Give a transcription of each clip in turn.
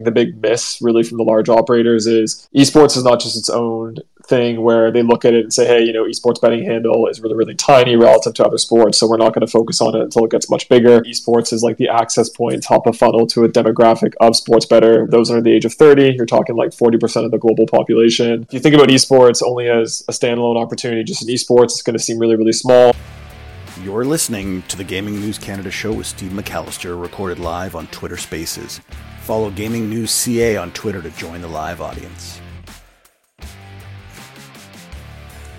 the big miss really from the large operators is esports is not just its own thing where they look at it and say, hey, you know, esports betting handle is really, really tiny relative to other sports, so we're not going to focus on it until it gets much bigger. Esports is like the access point, top of funnel to a demographic of sports bettor. Those under the age of 30, you're talking like 40% of the global population. If you think about esports only as a standalone opportunity, just in esports, it's going to seem really, really small. You're listening to the Gaming News Canada show with Steve McAllister, recorded live on Twitter Spaces. Follow Gaming News CA on Twitter to join the live audience.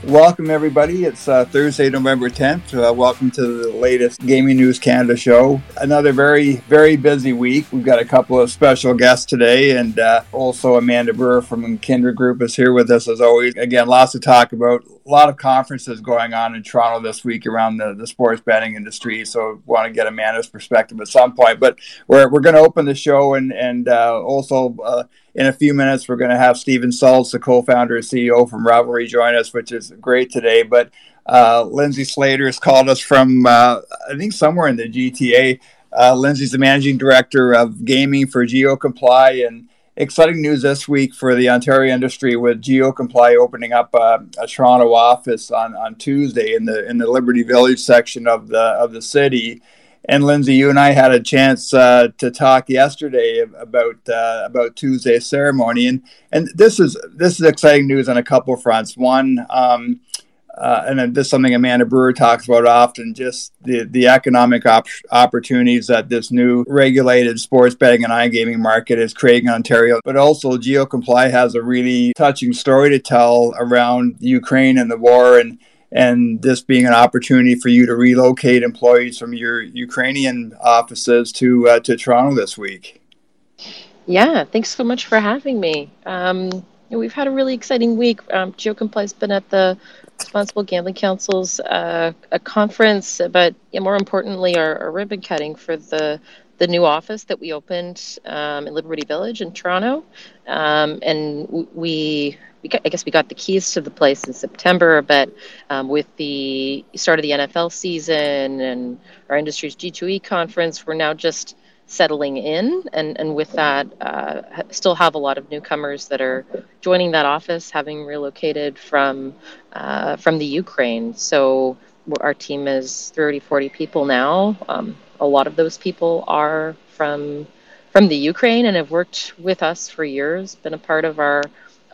Welcome, everybody. It's uh, Thursday, November 10th. Uh, welcome to the latest Gaming News Canada show. Another very, very busy week. We've got a couple of special guests today, and uh, also Amanda Brewer from Kindred Group is here with us as always. Again, lots to talk about. A lot of conferences going on in Toronto this week around the, the sports betting industry, so want to get Amanda's perspective at some point. But we're, we're going to open the show and, and uh, also uh, in a few minutes, we're going to have Steven Salz, the co-founder and CEO from Rivalry, join us, which is great today. But uh, Lindsay Slader has called us from, uh, I think, somewhere in the GTA. Uh, Lindsay's the managing director of gaming for GeoComply, and exciting news this week for the Ontario industry with GeoComply opening up a, a Toronto office on, on Tuesday in the in the Liberty Village section of the of the city and Lindsay, you and I had a chance uh, to talk yesterday about uh, about Tuesday's ceremony, and and this is this is exciting news on a couple fronts. One, um, uh, and this is something Amanda Brewer talks about often, just the the economic op- opportunities that this new regulated sports betting and iGaming market is creating in Ontario. But also, GeoComply has a really touching story to tell around Ukraine and the war and and this being an opportunity for you to relocate employees from your Ukrainian offices to uh, to Toronto this week. Yeah, thanks so much for having me. Um, we've had a really exciting week. Um, GeoComply's been at the Responsible Gambling Council's uh, a conference, but more importantly, our, our, ribbon cutting for the the new office that we opened um, in Liberty Village in Toronto, um, and we I guess we got the keys to the place in September, but um, with the start of the NFL season and our industry's G2E conference, we're now just settling in. And, and with that, uh, still have a lot of newcomers that are joining that office, having relocated from, uh, from the Ukraine. So our team is 30, 40 people now. Um, a lot of those people are from from the Ukraine and have worked with us for years, been a part of our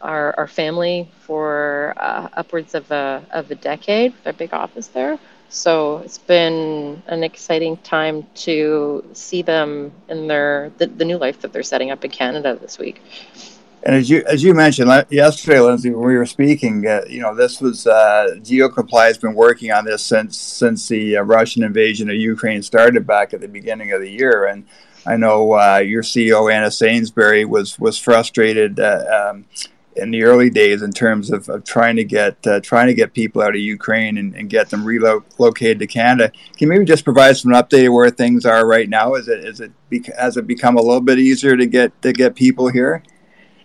our, our family for uh, upwards of a, of a decade, with a big office there. So it's been an exciting time to see them in their the, the new life that they're setting up in Canada this week. And as you as you mentioned yesterday, Lindsay, when we were speaking, uh, you know, this was uh, GeoComply has been working on this since since the uh, Russian invasion of Ukraine started back at the beginning of the year, and I know uh, your CEO Anna Sainsbury was was frustrated. Uh, um, in the early days in terms of, of trying to get uh, trying to get people out of Ukraine and, and get them relocated to Canada. Can you maybe just provide some an update where things are right now? Is it is it has it become a little bit easier to get to get people here?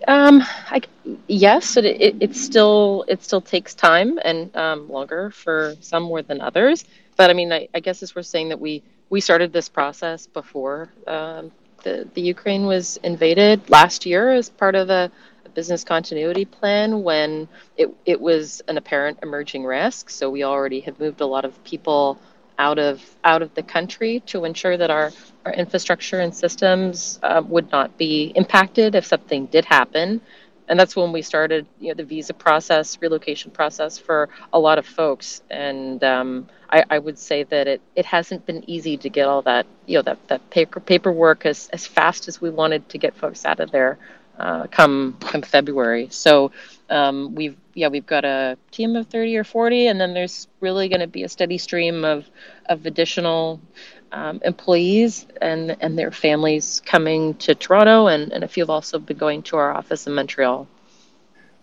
Um, I, yes, it, it, it still it still takes time and um, longer for some more than others. But I mean, I, I guess as we're saying that we we started this process before um, the the Ukraine was invaded last year as part of a business continuity plan when it, it was an apparent emerging risk. So we already had moved a lot of people out of out of the country to ensure that our, our infrastructure and systems uh, would not be impacted if something did happen. And that's when we started, you know, the visa process, relocation process for a lot of folks. And um, I, I, would say that it, it hasn't been easy to get all that, you know, that, that paper, paperwork as, as fast as we wanted to get folks out of there uh, come come February. So um, we've yeah we've got a team of 30 or 40, and then there's really going to be a steady stream of of additional um, employees and and their families coming to Toronto, and, and a few have also been going to our office in Montreal.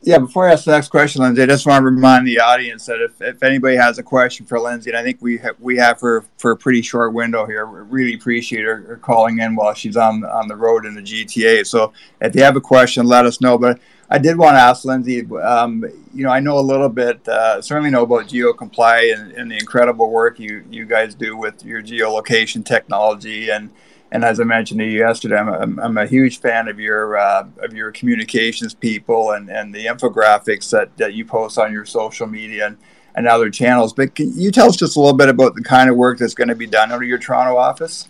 Yeah, before I ask the next question, Lindsay, I just want to remind the audience that if, if anybody has a question for Lindsay, and I think we have, we have her for a pretty short window here, we really appreciate her, her, calling in while she's on on the road in the GTA. So if you have a question, let us know. But I did want to ask Lindsay, um, you know, I know a little bit, uh, certainly know about GeoComply and, and the incredible work you, you guys do with your geolocation technology and and as I mentioned to you yesterday, I'm a, I'm a huge fan of your uh, of your communications people and, and the infographics that, that you post on your social media and, and other channels. But can you tell us just a little bit about the kind of work that's going to be done out of your Toronto office?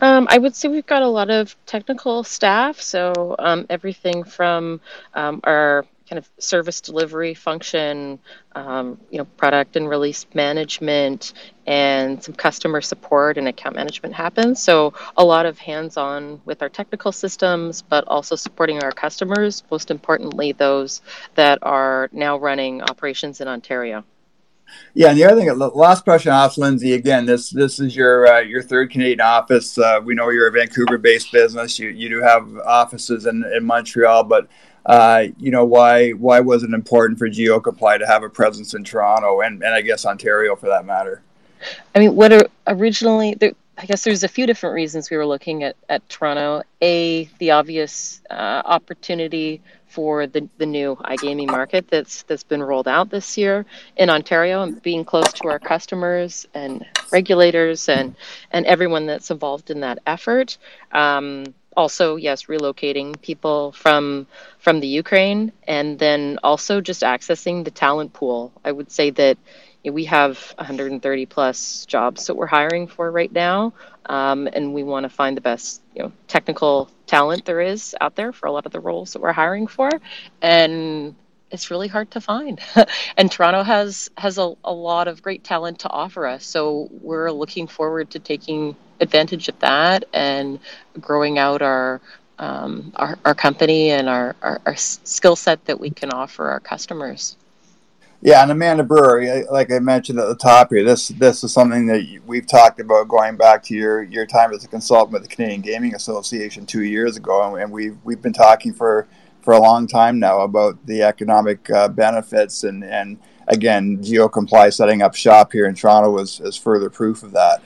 Um, I would say we've got a lot of technical staff, so um, everything from um, our kind of service delivery function, um, you know, product and release management, and some customer support and account management happens. So a lot of hands-on with our technical systems, but also supporting our customers. Most importantly, those that are now running operations in Ontario. Yeah, and the other thing, last question asked Lindsay again. This this is your uh, your third Canadian office. Uh, we know you're a Vancouver-based business. You you do have offices in, in Montreal, but uh, you know why why was it important for GeoComply to have a presence in Toronto and, and I guess Ontario for that matter? I mean, what are, originally there, I guess there's a few different reasons we were looking at, at Toronto. A, the obvious uh, opportunity for the, the new iGaming market that's that's been rolled out this year in Ontario and being close to our customers and regulators and and everyone that's involved in that effort. Um, also, yes, relocating people from from the Ukraine and then also just accessing the talent pool. I would say that we have 130 plus jobs that we're hiring for right now, um, and we want to find the best you know technical talent there is out there for a lot of the roles that we're hiring for, and it's really hard to find. and Toronto has has a, a lot of great talent to offer us, so we're looking forward to taking advantage of that and growing out our um, our, our company and our, our, our skill set that we can offer our customers. Yeah, and Amanda Brewer, like I mentioned at the top here, this this is something that we've talked about going back to your, your time as a consultant with the Canadian Gaming Association two years ago, and we've we've been talking for, for a long time now about the economic uh, benefits, and, and again, GeoComply setting up shop here in Toronto is, is further proof of that.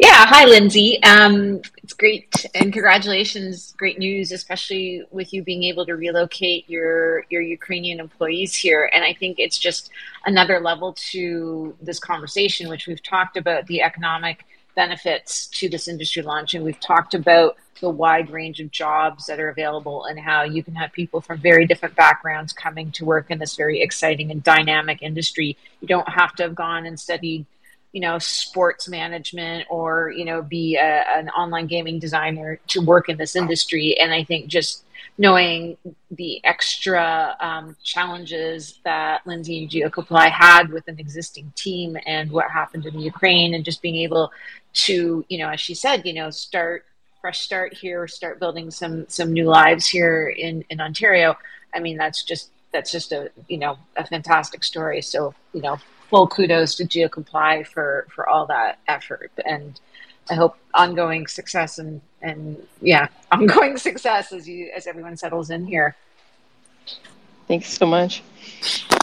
Yeah, hi, Lindsay. Um, it's great and congratulations, great news, especially with you being able to relocate your your Ukrainian employees here. And I think it's just another level to this conversation, which we've talked about the economic benefits to this industry launch, and we've talked about the wide range of jobs that are available and how you can have people from very different backgrounds coming to work in this very exciting and dynamic industry. You don't have to have gone and studied you know sports management or you know be a, an online gaming designer to work in this industry. And i think just knowing the extra um, challenges that lindsay and geocomply had with an existing team and what happened in ukraine and just being able to you know as she said you know start fresh start here start building some some new lives here in in ontario. I mean that's just that's just a you know a fantastic story. So you know full kudos to GeoComply for for all that effort, and I hope ongoing success and and yeah, ongoing success as you as everyone settles in here. Thanks so much.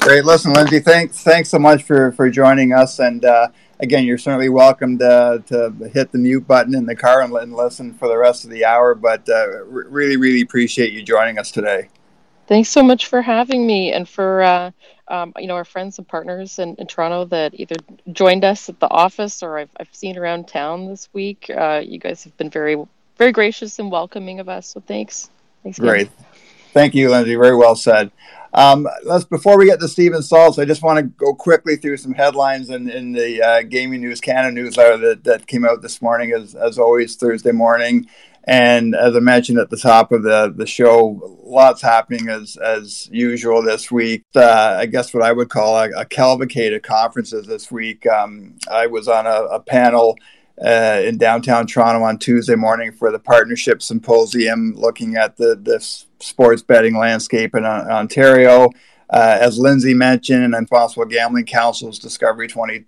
Great, listen, Lindsay. Thanks, thanks so much for for joining us. And uh, again, you're certainly welcome to to hit the mute button in the car and, and listen for the rest of the hour. But uh, really, really appreciate you joining us today. Thanks so much for having me and for uh, um, you know our friends and partners in, in, Toronto that either joined us at the office or I've, I've seen around town this week. Uh, you guys have been very very gracious and welcoming of us. So thanks. Thanks. Great. Thank you, Lindsay. Very well said. Um, let's before we get to Steven Salz, I just want to go quickly through some headlines in, in the uh, Gaming News Canada newsletter that, that came out this morning, as, as always Thursday morning. And as I mentioned at the top of the, the show, lots happening as as usual this week. Uh, I guess what I would call a, a cavalcade conferences this week. Um, I was on a, a panel uh, in downtown Toronto on Tuesday morning for the Partnership Symposium, looking at the, the sports betting landscape in, in Ontario. Uh, as Lindsay mentioned, and then Responsible Gambling Council's Discovery 20-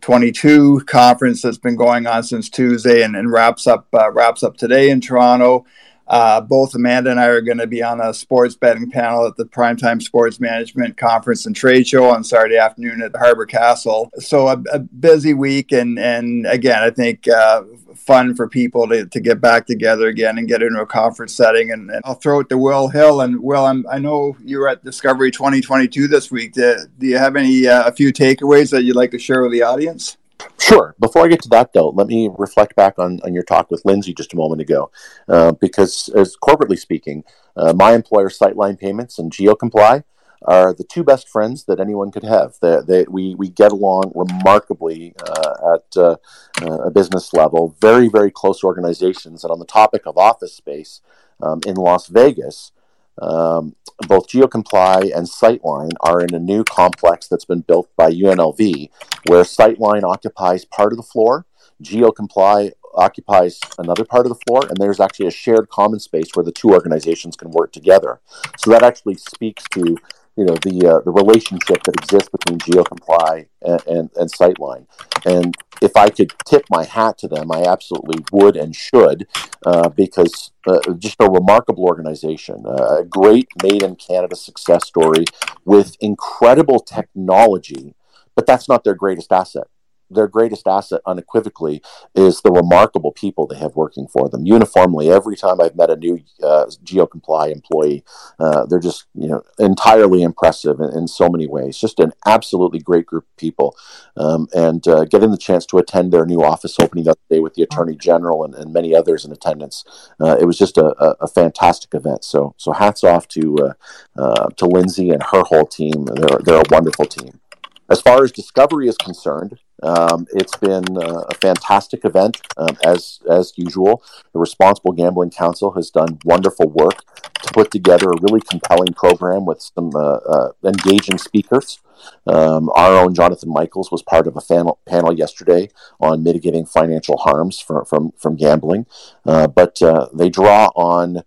22 conference that's been going on since Tuesday and, and wraps up uh, wraps up today in Toronto. Uh, both Amanda and I are going to be on a sports betting panel at the Primetime Sports Management Conference and Trade Show on Saturday afternoon at the Harbor Castle. So a, a busy week, and and again, I think uh, fun for people to, to get back together again and get into a conference setting. And, and I'll throw it to Will Hill. And Will, I'm, i know you were at Discovery 2022 this week. Do, do you have any uh, a few takeaways that you'd like to share with the audience? Sure. Before I get to that, though, let me reflect back on, on your talk with Lindsay just a moment ago. Uh, because, as corporately speaking, uh, my employer, Sightline Payments and GeoComply, are the two best friends that anyone could have. They, they, we, we get along remarkably uh, at uh, uh, a business level, very, very close organizations. And on the topic of office space um, in Las Vegas, um, both GeoComply and Sightline are in a new complex that's been built by UNLV, where Sightline occupies part of the floor, GeoComply occupies another part of the floor, and there's actually a shared common space where the two organizations can work together. So that actually speaks to you know the uh, the relationship that exists between GeoComply and, and, and Sightline. And if I could tip my hat to them, I absolutely would and should, uh, because uh, just a remarkable organization, a great made in Canada success story with incredible technology, but that's not their greatest asset their greatest asset unequivocally is the remarkable people they have working for them. Uniformly every time i've met a new uh, geocomply employee uh, they're just you know entirely impressive in, in, so many ways. Just an absolutely great group of people. Um, and uh, getting the chance to attend their new office opening day with the attorney general and, and many others in attendance uh, it was just a, a, a, fantastic event. So so hats off to uh, uh, to lindsay and her whole team. They're, they're a wonderful team. As far as discovery is concerned, um, it's been uh, a fantastic event, um, as as usual. The Responsible Gambling Council has done wonderful work to put together a really compelling program with some uh, uh, engaging speakers. Um, our own Jonathan Michaels was part of a panel, panel yesterday on mitigating financial harms from from, from gambling, uh, but uh, they draw on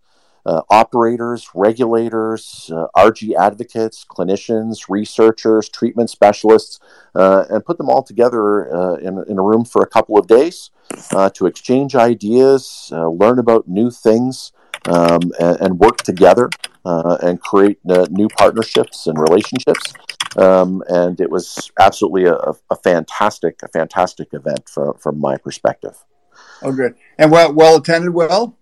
uh, operators, regulators, uh, RG advocates, clinicians, researchers, treatment specialists, uh, and put them all together uh, in, in, a room for a couple of days uh, to exchange ideas, uh, learn about new things, um, and, and, work together and create new partnerships and relationships. Um, and it was absolutely a, a, fantastic, a fantastic event from, from my perspective. Oh, good. And well, well attended. Well.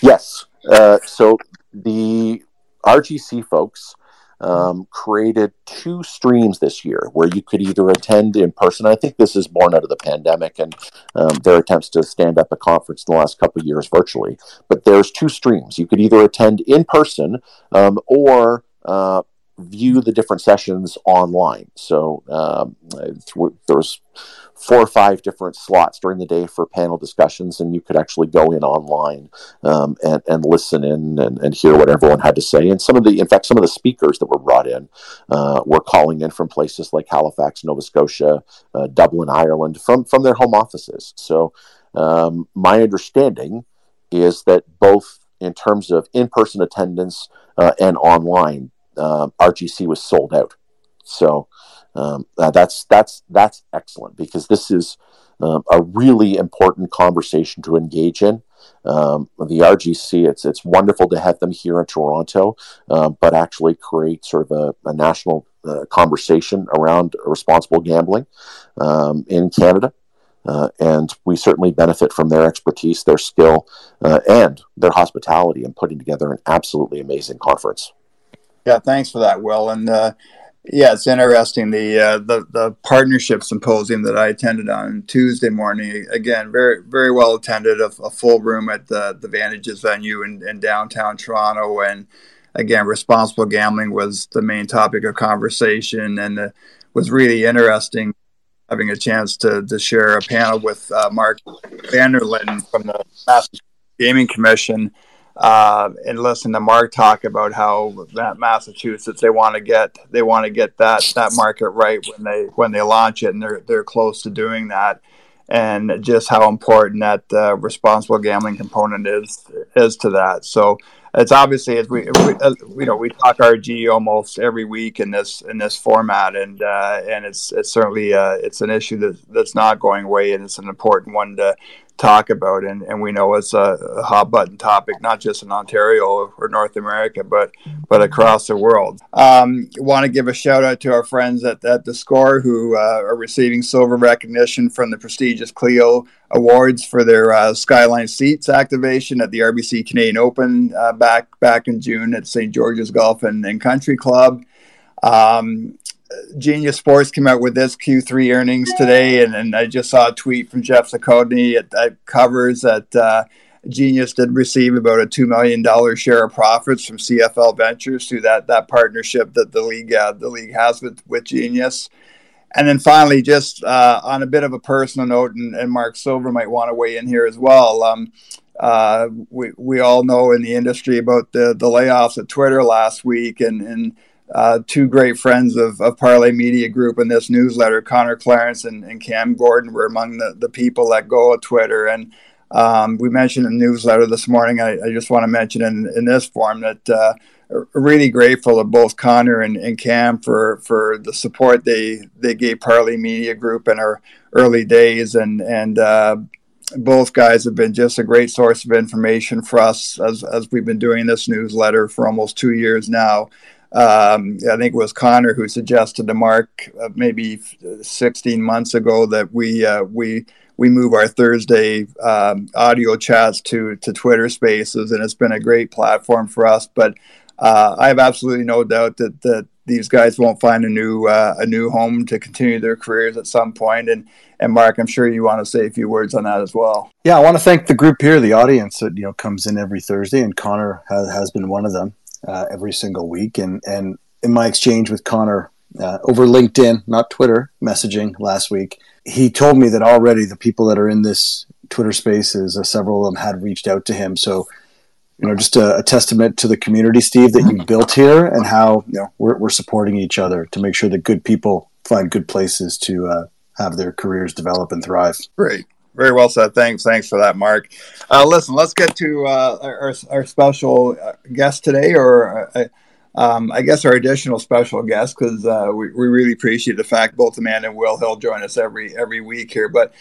Yes. Uh, so the RGC folks um, created two streams this year where you could either attend in person. I think this is born out of the pandemic and um, their attempts to stand up a conference in the last couple of years virtually. But there's two streams. You could either attend in person um, or uh, view the different sessions online. So um, there's four or five different slots during the day for panel discussions, and you could actually go in online um, and, and listen in and, and, hear what everyone had to say. And some of the, in fact, some of the speakers that were brought in uh, were calling in from places like Halifax, Nova Scotia, uh, Dublin, Ireland, from from their home offices. So um, my understanding is that both in terms of in-person attendance uh, and online, uh, RGC was sold out. So um, uh, that's that's that's excellent because this is um, a really important conversation to engage in. Um, the RGC, it's it's wonderful to have them here in Toronto, uh, but actually create sort of a, a national uh, conversation around responsible gambling um, in Canada. Uh, and we certainly benefit from their expertise, their skill, uh, and their hospitality in putting together an absolutely amazing conference. Yeah, thanks for that, Will. And uh, yeah, it's interesting. The uh, the the partnership symposium that I attended on Tuesday morning, again, very very well attended, a, a full room at the the Vantages venue in, in downtown Toronto, and again, responsible gambling was the main topic of conversation, and it was really interesting having a chance to to share a panel with uh, Mark Vander Linden from the Massachusetts Gaming Commission uh, and listen to Mark talk about how that Massachusetts they want to get they want to get that that market right when they when they launch it, and they're they're close to doing that, and just how important that uh, responsible gambling component is is to that. So it's obviously as we, we as, you know we talk RG almost every week in this in this format, and uh, and it's it's certainly uh, it's an issue that that's not going away, and it's an important one to talk about, and, and we know it's a, a, hot button topic, not just in Ontario or North America, but but across the world. Um, Want to give a shout out to our friends at, at the Score who uh, are receiving silver recognition from the prestigious Clio Awards for their uh, Skyline Seats activation at the RBC Canadian Open uh, back back in June at St George's Golf and, and Country Club. Um, Genius Sports came out with this Q3 earnings today, and, and I just saw a tweet from Geoff Zochodne that covers that uh, Genius did receive about a two million dollar share of profits from CFL Ventures through that that partnership that the league uh, the league has with with Genius. And then finally, just uh, on a bit of a personal note, and, and, Mark Silver might want to weigh in here as well. Um, uh, we we all know in the industry about the the layoffs at Twitter last week, and and uh, two great friends of, of Parlay Media Group in this newsletter, Connor Clarence and, and Cam Gordon, were among the, the people that go at Twitter. And um, we mentioned in the newsletter this morning, I, I just want to mention in, in this form that uh, really grateful to both Connor and, and Cam for, for the support they, they gave Parlay Media Group in our early days. And, and uh, both guys have been just a great source of information for us as, as we've been doing this newsletter for almost two years now. Um, I think it was Connor who suggested to Mark uh, maybe 16 months ago that we uh, we we move our Thursday um, audio chats to to Twitter Spaces, and it's been a great platform for us. But uh, I have absolutely no doubt that that these guys won't find a new uh, a new home to continue their careers at some point. And and Mark, I'm sure you want to say a few words on that as well. Yeah, I want to thank the group here, the audience that you know comes in every Thursday, and Connor has, has been one of them uh, every single week. And and in my exchange with Connor uh, over LinkedIn, not Twitter, messaging last week he told me that already the people that are in this Twitter Spaces, uh, several of them had reached out to him. So, you know, just a, a, testament to the community, Steve, that you built here, and how you know we're, we're supporting each other to make sure that good people find good places to uh, have their careers develop and thrive. Great. Very well said. Thanks. Thanks for that, Mark. Uh, listen, let's get to uh, our, our, special uh, guest today, or uh, um, I guess our additional special guest because uh, we, we really appreciate the fact both Amanda and Will Hill join us every every week here. But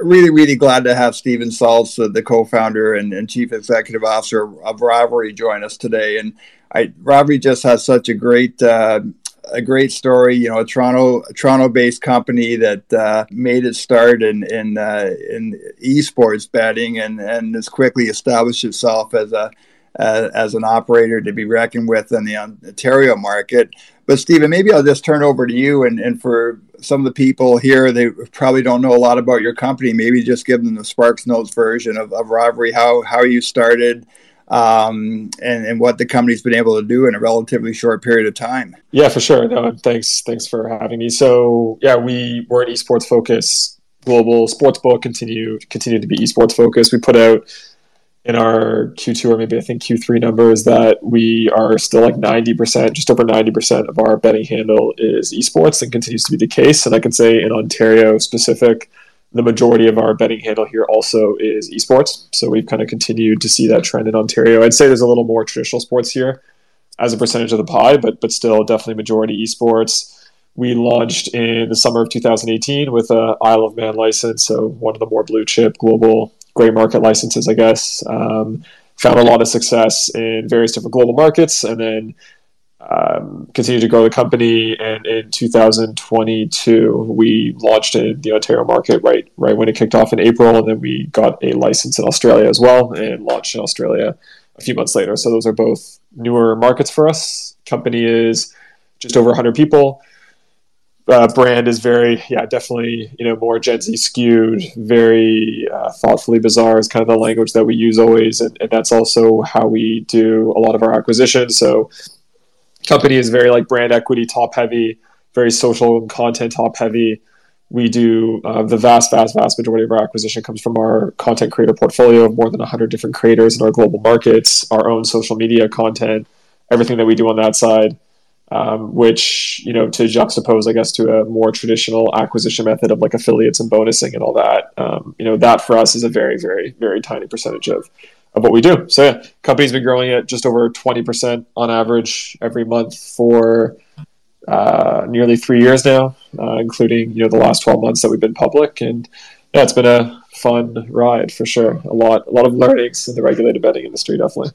really, really glad to have Steven Salz, the, co-founder and, and, chief executive officer of Rivalry, join us today. And I, Rivalry just has such a great uh, a great story. You know, a Toronto Toronto based company that uh, made its start in in uh, in esports betting and and has quickly established itself as a uh, as an operator to be reckoned with in the Ontario market. But Steven, maybe I'll just turn over to you and, and for some of the people here, they probably don't know a lot about your company. Maybe just give them the Sparks Notes version of, of Rivalry, how, how you started, um, and, and what the company's been able to do in a relatively short period of time. Yeah, for sure. No, thanks. Thanks for having me. So yeah, we were an esports focus global sports book continue continue to be esports focused. We put out in our Q2 or maybe I think Q3 numbers that we are still like 90%, just over 90% of our betting handle is esports and continues to be the case. And I can say in Ontario specific, the majority of our betting handle here also is esports. So we've kind of continued to see that trend in Ontario. I'd say there's a little more traditional sports here as a percentage of the pie, but but still definitely majority esports. We launched in the summer of 2018 with a Isle of Man license, so one of the more blue chip global great market licenses, I guess. Um, found a lot of success in various different global markets, and then um, continued to grow the company. And in 2022, we launched in the Ontario market right right when it kicked off in April, and then we got a license in Australia as well, and launched in Australia a few months later. So those are both newer markets for us. Company is just over 100 people uh, brand is very, yeah, definitely, you know, more Gen Z skewed, very uh, thoughtfully bizarre is kind of the language that we use always. And, and, that's also how we do a lot of our acquisitions. So, company is very like brand equity top heavy, very social content top heavy. We do uh, the vast, vast, vast majority of our acquisition comes from our content creator portfolio of more than 100 different creators in our global markets, our own social media content, everything that we do on that side um, which you know to juxtapose, I guess, to a more traditional acquisition method of like affiliates and bonusing and all that. Um, you know, that for us is a very, very, very tiny percentage of of what we do. So yeah, company's been growing at just over twenty percent on average every month for uh, nearly three years now, uh, including you know the last twelve months that we've been public, and yeah, it's been a fun ride for sure. A lot, a lot of learnings in the regulated betting industry, definitely.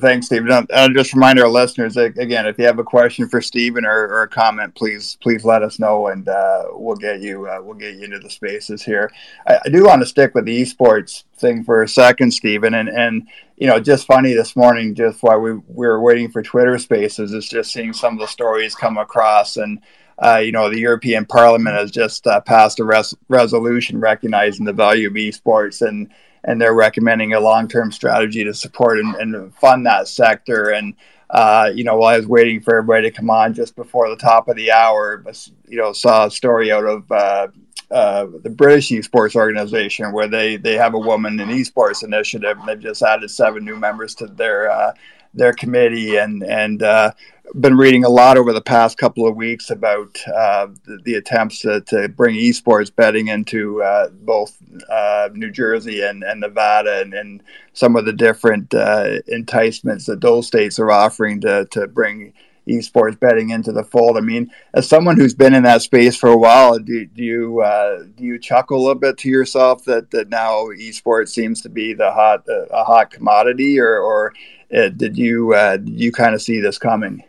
Thanks, Steven. Just remind our listeners again, if you have a question for Steven or, or a comment, please please let us know, and uh, we'll get you uh, we'll get you into the spaces here. I, I, do want to stick with the esports thing for a second, Steven, and and you know, just funny this morning, just while we, we were waiting for Twitter Spaces, is just seeing some of the stories come across and. Uh, you know, the European Parliament has just uh, passed a res- resolution recognizing the value of esports, and and they're recommending a long-term strategy to support and, and fund that sector. And uh, you know, while I was waiting for everybody to come on just before the top of the hour, you know, saw a story out of uh, uh, the British esports organization where they they have a woman in esports initiative, and they've just added seven new members to their uh, their committee, and and uh, been reading a lot over the past couple of weeks about uh, the, the, attempts to, to, bring esports betting into uh, both uh, New Jersey and, and Nevada and, and, some of the different uh, enticements that those states are offering to, to bring esports betting into the fold. I mean, as someone who's been in that space for a while, do, do you uh, do you chuckle a little bit to yourself that, that now esports seems to be the hot uh, a hot commodity, or, or did you did you kind of see this coming?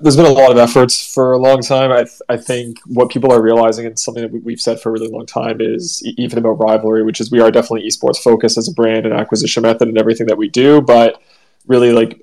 there's been a lot of efforts for a long time. I, th- I think what people are realizing, and something that we've said for a really long time, is even about rivalry, which is we are definitely esports focused as a brand and acquisition method and everything that we do. But really, like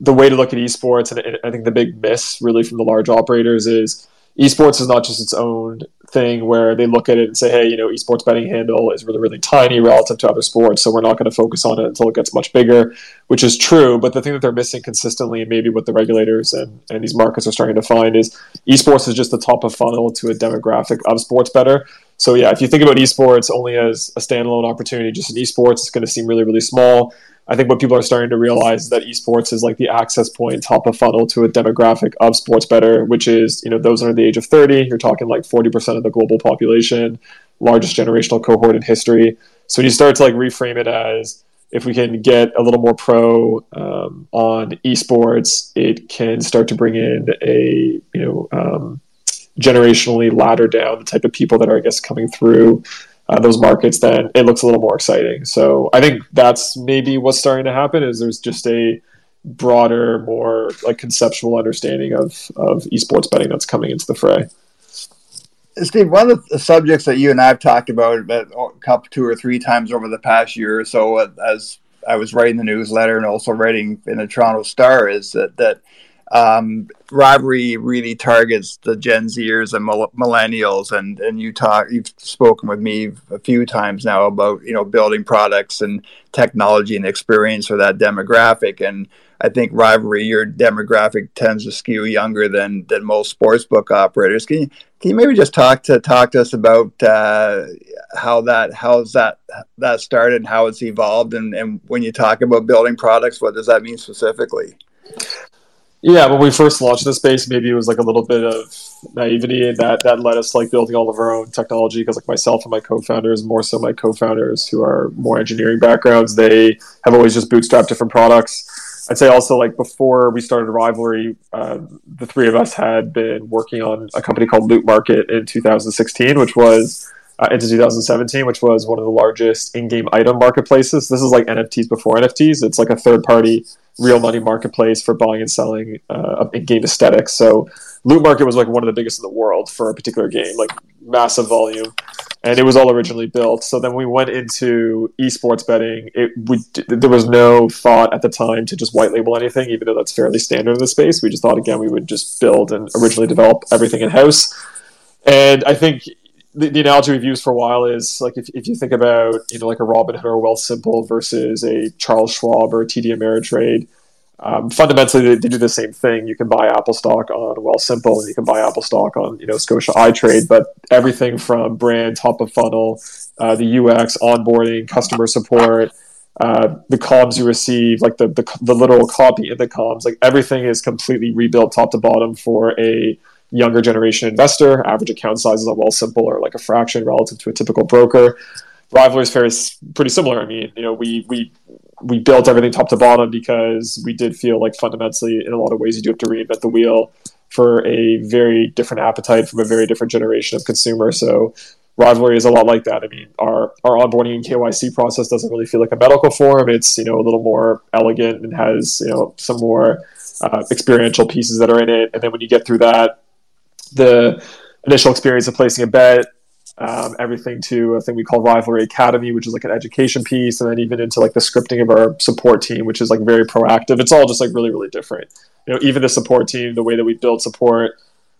the way to look at esports, and I think the big miss really from the large operators is esports is not just its own thing where they look at it and say, hey, you know, esports betting handle is really, really tiny relative to other sports, so we're not going to focus on it until it gets much bigger, which is true. But the thing that they're missing consistently, and maybe what the regulators and, and these markets are starting to find, is esports is just the top of funnel to a demographic of sports bettor. So yeah, if you think about esports only as a standalone opportunity, just in esports, it's going to seem really, really small. I think what people are starting to realize is that esports is like the access point, top of funnel to a demographic of sports bettor, which is you know those under the age of 30. You're talking like 40% of the global population, largest generational cohort in history. So when you start to like reframe it as if we can get a little more pro um, on esports, it can start to bring in a you know um, generationally ladder down the type of people that are I guess coming through uh, those markets, then it looks a little more exciting. So I think that's maybe what's starting to happen is there's just a broader, more like conceptual understanding of of esports betting that's coming into the fray. Steve, one of the subjects that you and I have talked about a couple, two or three times over the past year or so, uh, as I was writing the newsletter and also writing in the Toronto Star, is that that um, rivalry really targets the Gen Zers and millennials, and and you talk, you've spoken with me a few times now about you know building products and technology and experience for that demographic, and I think rivalry, your demographic tends to skew younger than than most sportsbook operators. Can you can you maybe just talk to talk to us about uh, how that how's that that started, and how it's evolved, and, and when you talk about building products, what does that mean specifically? Yeah, when we first launched the space, maybe it was like a little bit of naivety and that that led us to like building all of our own technology. Because like myself and my co-founders, more so my co-founders who are more engineering backgrounds, they have always just bootstrapped different products. I'd say also like before we started Rivalry, uh, the three of us had been working on a company called Loot Market in 2016, which was uh, into 2017, which was one of the largest in-game item marketplaces. This is like NFTs before NFTs. It's like a third-party real money marketplace for buying and selling uh, in-game aesthetics. So Loot Market was like one of the biggest in the world for a particular game, like massive volume, and it was all originally built. So then we went into esports betting. It we there was no thought at the time to just white label anything, even though that's fairly standard in the space. We just thought again we would just build and originally develop everything in house. And I think the, the, analogy we've used for a while is like if, if you think about you know like a Robin Hood or a Wealthsimple versus a Charles Schwab or a TD Ameritrade, um, fundamentally they, they, do the same thing. You can buy Apple stock on Wealthsimple and you can buy Apple stock on you know Scotia iTrade, but everything from brand, top of funnel, uh, the UX, onboarding, customer support. Uh, the comms you receive, like the, the the literal copy in the comms, like everything is completely rebuilt top to bottom for a younger generation investor. Average account sizes are Wealthsimple or like a fraction relative to a typical broker. Rivalry is pretty similar. I mean, you know, we we we built everything top to bottom because we did feel like fundamentally, in a lot of ways, you do have to reinvent the wheel for a very different appetite from a very different generation of consumer. So rivalry is a lot like that. I mean, our our onboarding and KYC process doesn't really feel like a medical form. It's you know a little more elegant and has you know some more uh, experiential pieces that are in it. And then when you get through that, the initial experience of placing a bet, um, everything to a thing we call Rivalry Academy, which is like an education piece, and then even into like the scripting of our support team, which is like very proactive. It's all just like really, really different. You know, even the support team, the way that we build support,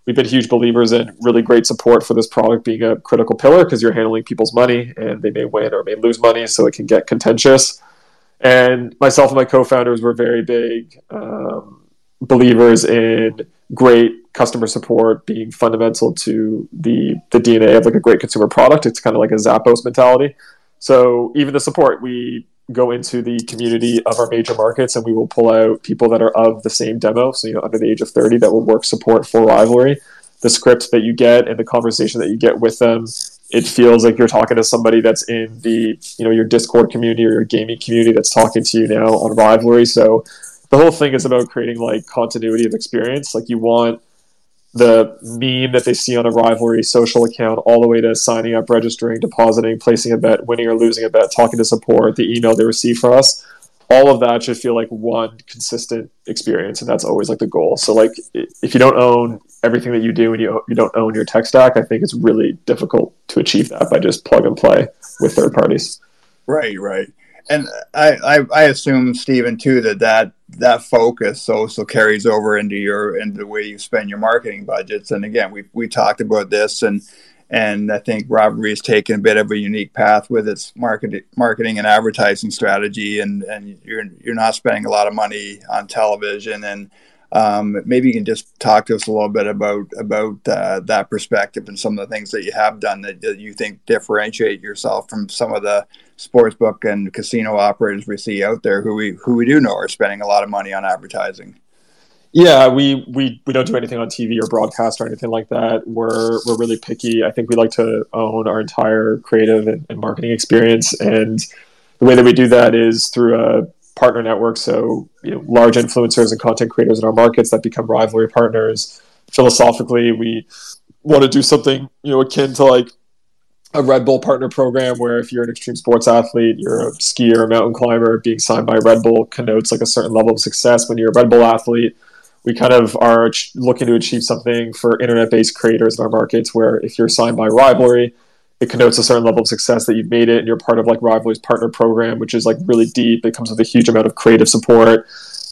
we've been huge believers in really great support for this product being a critical pillar because you're handling people's money and they may win or may lose money, so it can get contentious. And myself and my co-founders were very big um, believers in great customer support being fundamental to the the DNA of like a great consumer product. It's kind of like a Zappos mentality. So even the support, we go into the community of our major markets and we will pull out people that are of the same demo, so you know under the age of 30 that will work support for Rivalry. The script that you get and the conversation that you get with them, it feels like you're talking to somebody that's in the you know your Discord community or your gaming community that's talking to you now on Rivalry. So the whole thing is about creating like continuity of experience. Like you want the meme that they see on a rivalry social account all the way to signing up, registering, depositing, placing a bet, winning or losing a bet, talking to support, the email they receive from us. All of that should feel like one consistent experience, and that's always like the goal. So, like, if you don't own everything that you do and you you don't own your tech stack, I think it's really difficult to achieve that by just plug and play with third parties. Right, right and I, I, I assume Steven too that that that focus also carries over into your into the way you spend your marketing budgets. And again, we we talked about this, and and I think has taken a bit of a unique path with its market, marketing and advertising strategy. And and you're you're not spending a lot of money on television and um, maybe you can just talk to us a little bit about about uh, that perspective and some of the things that you have done that, you think differentiate yourself from some of the sportsbook and casino operators we see out there who we who we do know are spending a lot of money on advertising. Yeah, we, we we don't do anything on TV or broadcast or anything like that. We're we're really picky. I think we like to own our entire creative and, and marketing experience, and the way that we do that is through a partner network. So you know, large influencers and content creators in our markets that become rivalry partners. Philosophically, we want to do something you know akin to like a Red Bull partner program where if you're an extreme sports athlete, you're a skier, a mountain climber, being signed by Red Bull connotes like a certain level of success. When you're a Red Bull athlete, we kind of are looking to achieve something for internet-based creators in our markets where if you're signed by Rivalry, it connotes a certain level of success that you've made it and you're part of like Rivalry's partner program, which is like really deep. It comes with a huge amount of creative support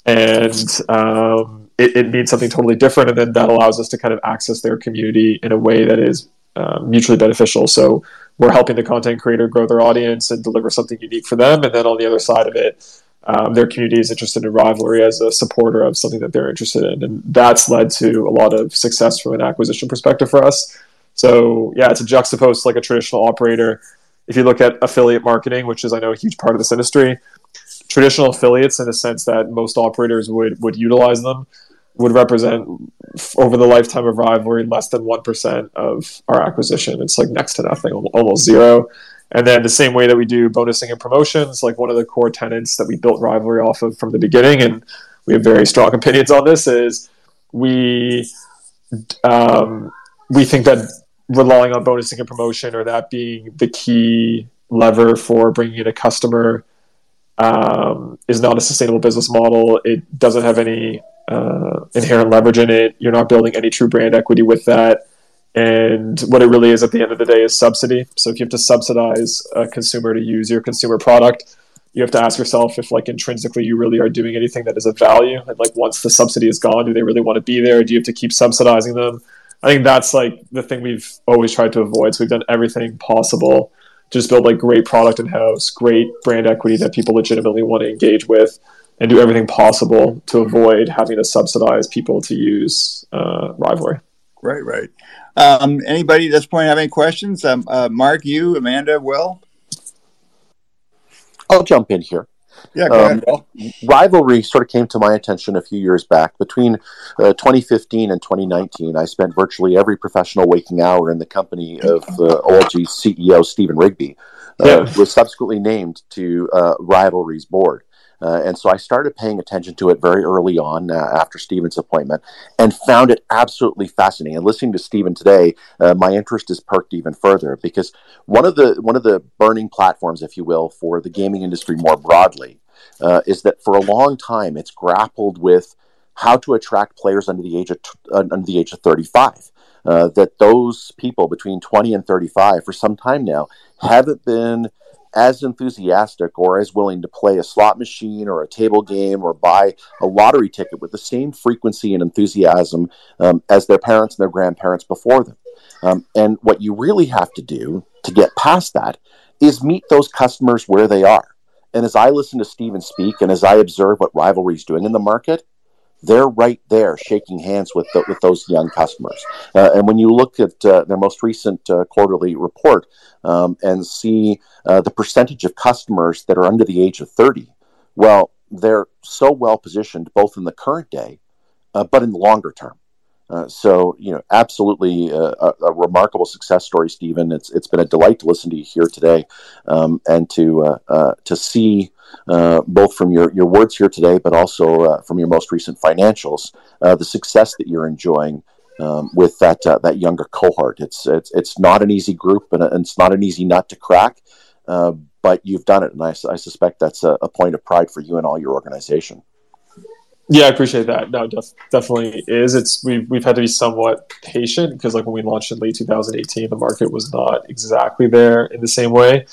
and um, it, it, means something totally different. And then that allows us to kind of access their community in a way that is uh, mutually beneficial. So we're helping the content creator grow their audience and deliver something unique for them. And then on the other side of it, um, their community is interested in rivalry as a supporter of something that they're interested in. And that's led to a lot of success from an acquisition perspective for us. So yeah, it's a juxtaposed like a traditional operator. If you look at affiliate marketing, which is I know a huge part of this industry, traditional affiliates in the sense that most operators would would utilize them would represent over the lifetime of rivalry less than 1% of our acquisition it's like next to nothing almost zero and then the same way that we do bonusing and promotions like one of the core tenets that we built rivalry off of from the beginning and we have very strong opinions on this is we um, we think that relying on bonusing and promotion or that being the key lever for bringing in a customer um, is not a sustainable business model. It doesn't have any uh, inherent leverage in it. You're not building any true brand equity with that. And what it really is at the end of the day is subsidy. So if you have to subsidize a consumer to use your consumer product, you have to ask yourself if like intrinsically you really are doing anything that is of value. And like once the subsidy is gone, do they really want to be there? Do you have to keep subsidizing them? I think that's like the thing we've always tried to avoid. So we've done everything possible to just build like great product in house, great brand equity that people legitimately want to engage with, and do everything possible to avoid having to subsidize people to use uh, Rivalry. Right, right. Um, anybody at this point have any questions? Um, uh, Mark, you, Amanda, Will? I'll jump in here. Yeah, um, rivalry sort of came to my attention a few years back. Between uh, 2015 and 2019, I spent virtually every professional waking hour in the company of uh, OLG's CEO Stephen Rigby, uh, yeah. was subsequently named to uh, Rivalry's board. Uh, and so I started paying attention to it very early on uh, after Stephen's appointment and found it absolutely fascinating. And listening to Steven today, uh, my interest is perked even further because one of the one of the burning platforms, if you will, for the gaming industry more broadly uh, is that for a long time it's grappled with how to attract players under the age of t- uh, under the age of 35. Uh, that those people between 20 and 35 for some time now haven't been as enthusiastic or as willing to play a slot machine or a table game or buy a lottery ticket with the same frequency and enthusiasm um, as their parents and their grandparents before them. Um, and what you really have to do to get past that is meet those customers where they are. And as I listen to Steven speak and as I observe what Rivalry is doing in the market, they're right there shaking hands with the, with those young customers. Uh, and when you look at uh, their most recent uh, quarterly report um, and see uh, the percentage of customers that are under the age of 30, well, they're so well positioned both in the current day, uh, but in the longer term. Uh, so you know, absolutely uh, a, a, remarkable success story, Steven. It's it's been a delight to listen to you here today, um, and to uh, uh to see both from your, your words here today, but also from your most recent financials, the success that you're enjoying um, with that that younger cohort. It's it's it's not an easy group, and, it's not an easy nut to crack. but you've done it, and I, I suspect that's a, a point of pride for you and all your organization. Yeah, I appreciate that. No, def- definitely is. It's we've we've had to be somewhat patient because like when we launched in late 2018, the market was not exactly there in the same way.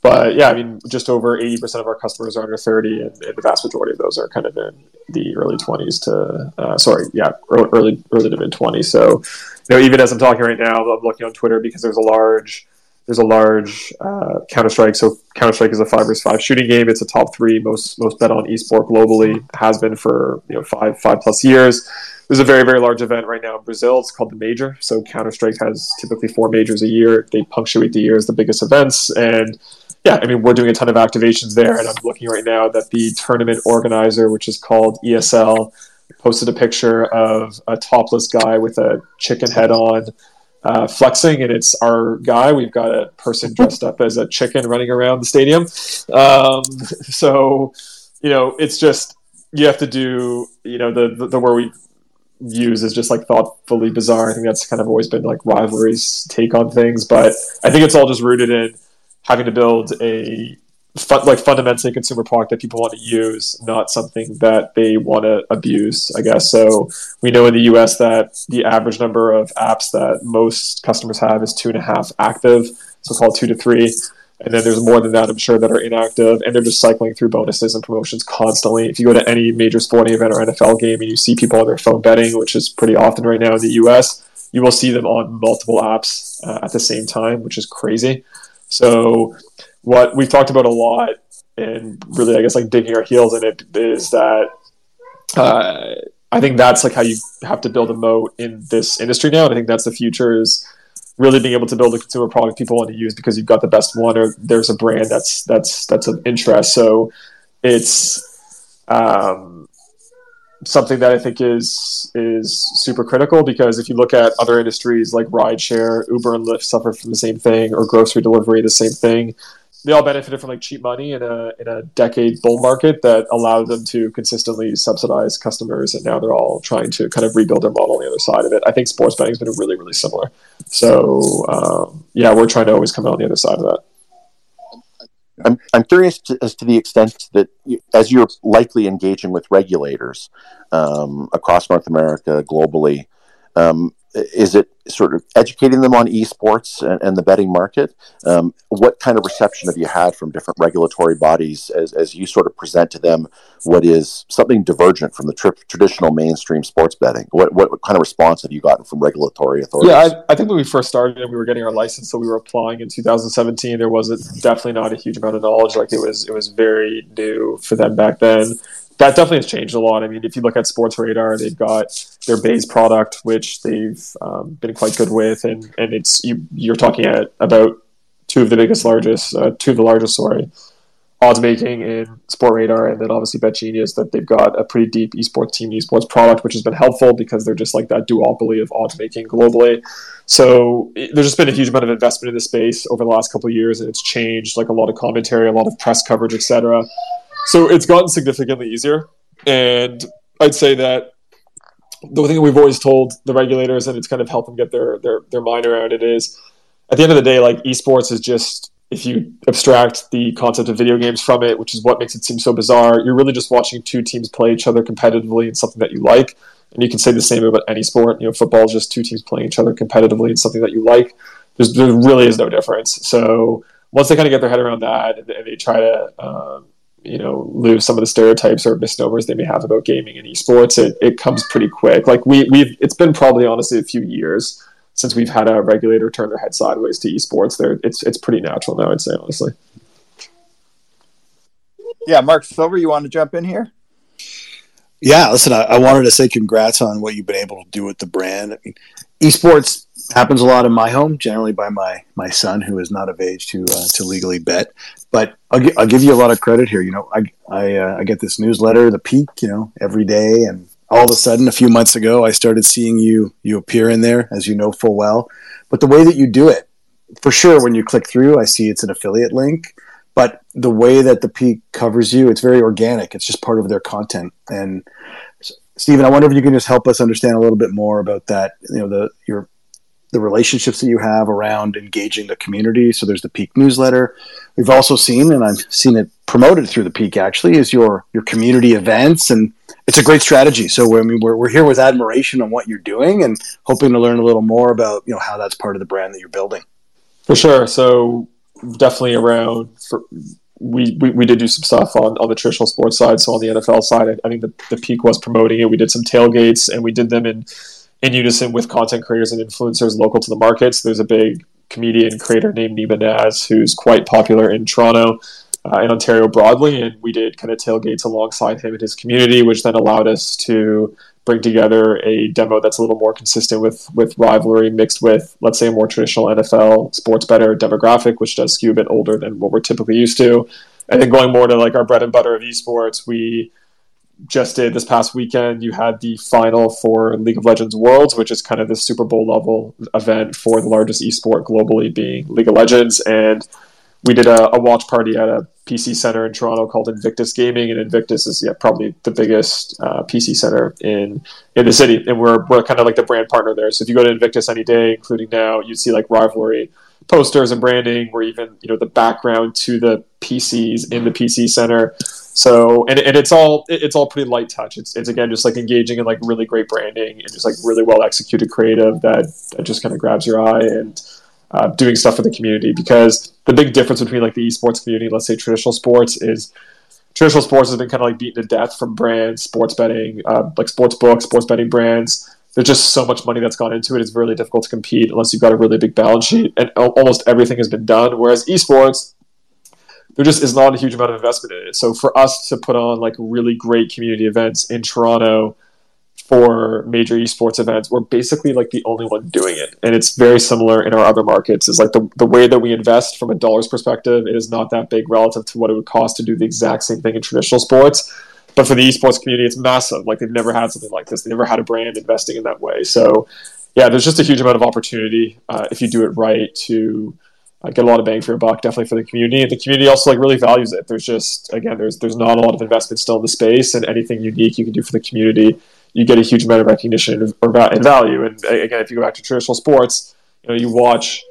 But yeah, I mean, just over 80% of our customers are under 30, and, and the vast majority of those are kind of in the early 20s to uh, sorry, yeah, early early to mid 20s. So, you know, even as I'm talking right now, I'm looking on Twitter because there's a large there's a large uh, Counter Strike. So Counter Strike is a five versus five shooting game. It's a top three most most bet on esport globally. Has been for you know five five plus years. There's a very very large event right now in Brazil. It's called the Major. So Counter Strike has typically four majors a year. They punctuate the year as the biggest events and. Yeah, I mean, we're doing a ton of activations there, and I'm looking right now that the tournament organizer, which is called ESL, posted a picture of a topless guy with a chicken head on, uh, flexing, and it's our guy. We've got a person dressed up as a chicken running around the stadium. Um, so, you know, it's just you have to do. You know, the, the the word we use is just like thoughtfully bizarre. I think that's kind of always been like Rivalry's take on things, but I think it's all just rooted in having to build a like fundamentally consumer product that people want to use, not something that they want to abuse. I guess so. We know in the U.S. that the average number of apps that most customers have is two and a half active, so called two to three. And then there's more than that, I'm sure, that are inactive, and they're just cycling through bonuses and promotions constantly. If you go to any major sporting event or NFL game and you see people on their phone betting, which is pretty often right now in the US, you will see them on multiple apps uh, at the same time, which is crazy. So what we've talked about a lot and really i guess like digging our heels in it is that uh, i think that's like how you have to build a moat in this industry now. And i think that's the future is really being able to build a consumer product people want to use because you've got the best one or there's a brand that's that's that's of interest. So it's um, something that I think is is super critical because if you look at other industries like rideshare, Uber and Lyft suffer from the same thing, or grocery delivery, the same thing they all benefited from like cheap money in a in a decade bull market that allowed them to consistently subsidize customers, and now they're all trying to kind of rebuild their model on the other side of it. I think sports betting has been really really similar. So um, yeah, we're trying to always come out on the other side of that. I'm, I'm curious to, as to the extent that, you, as you're likely engaging with regulators um, across North America, globally, um, is it sort of educating them on esports and, and the betting market? Um, what kind of reception have you had from different regulatory bodies as, as you sort of present to them what is something divergent from the tri- traditional mainstream sports betting? What, what, what, kind of response have you gotten from regulatory authorities? Yeah, I, I, think when we first started and we were getting our license, so we were applying in 2017, there was a, definitely not a huge amount of knowledge. Like it was, it was very new for them back then that definitely has changed a lot. I mean, if you look at Sportradar, they've got their base product, which they've um, been quite good with, and and it's you you're talking at about two of the biggest, largest, uh, two of the largest, sorry, odds making in Sportradar, and then obviously Betgenius that they've got a pretty deep esports team esports product, which has been helpful because they're just like that duopoly of odds making globally. So it, there's just been a huge amount of investment in this space over the last couple of years, and it's changed like a lot of commentary, a lot of press coverage, etc So it's gotten significantly easier, and I'd say that the thing we've always told the regulators, and it's kind of helped them get their their their mind around it, is at the end of the day, like esports is just if you abstract the concept of video games from it, which is what makes it seem so bizarre, you're really just watching two teams play each other competitively in something that you like. And you can say the same about any sport. You know, football is just two teams playing each other competitively in something that you like. There's, there really is no difference. So once they kind of get their head around that and, they try to, um, you know, lose some of the stereotypes or misnomers they may have about gaming and esports, it, it comes pretty quick. Like we, we've, it's been probably honestly a few years since we've had a regulator turn their head sideways to esports, there it's it's pretty natural now. I'd say honestly. Yeah, Mark Silver, you want to jump in here? Yeah, listen, I, I, wanted to say congrats on what you've been able to do with the brand. I mean, esports happens a lot in my home, generally by my my son, who is not of age to uh, to legally bet. But I'll, gi- I'll give you a lot of credit here. You know, I I, uh, I get this newsletter, the Peak, you know, every day, and all of a sudden, a few months ago, I started seeing you you appear in there, as you know full well. But the way that you do it, for sure, when you click through, I see it's an affiliate link. But the way that the peak covers you, it's very organic. It's just part of their content. And Steven, I wonder if you can just help us understand a little bit more about that. You know, the your the relationships that you have around engaging the community. So there's the Peak newsletter. We've also seen, and I've seen it promoted through the Peak actually, is your your community events, and it's a great strategy. So I mean, we're we're here with admiration on what you're doing, and hoping to learn a little more about you know how that's part of the brand that you're building. For sure. So definitely around. For, we, we, we did do some stuff on, on the traditional sports side. So on the NFL side, I, I think the, the Peak was promoting it. We did some tailgates, and we did them in in unison with content creators and influencers local to the markets. There's a big comedian creator named Nima Naz who's quite popular in Toronto. Uh, Ontario broadly, and we did kind of tailgates alongside him and his community, which then allowed us to bring together a demo that's a little more consistent with with rivalry mixed with let's say a more traditional NFL sports bettor demographic, which does skew a bit older than what we're typically used to. And then going more to like our bread and butter of esports, we just did this past weekend, you had the final for League of Legends Worlds, which is kind of the Super Bowl level event for the largest esport globally, being League of Legends. And we did a, a, watch party at a PC center in Toronto called Invictus Gaming, and Invictus is yeah probably the biggest uh, PC center in in the city, and we're we're kind of like the brand partner there. So if you go to Invictus any day, including now, you'd see like rivalry posters and branding. We're even you know the background to the PCs in the PC center. So and, and it's all it's all pretty light touch. It's, it's again just like engaging in like really great branding and just like really well executed creative that, that just kind of grabs your eye and uh, doing stuff for the community. Because the big difference between like the esports community, let's say traditional sports, is traditional sports has been kind of like beaten to death from brands, sports betting, uh, like sports books, sports betting brands. There's just so much money that's gone into it. It's really difficult to compete unless you've got a really big balance sheet, and almost everything has been done. Whereas esports, there just is not a huge amount of investment in it. So for us to put on like really great community events in Toronto for major esports events, we're basically like the only one doing it. And it's very similar in our other markets. Is like the, the way that we invest from a dollars perspective, it is not that big relative to what it would cost to do the exact same thing in traditional sports. But for the esports community, it's massive. Like they've never had something like this. They never had a brand investing in that way. So yeah, there's just a huge amount of opportunity uh, if you do it right to uh, get a lot of bang for your buck, definitely for the community. And the community also like really values it. There's just again, there's there's not a lot of investment still in the space, and anything unique you can do for the community, you get a huge amount of recognition or and value. And again, if you go back to traditional sports, you know, you watch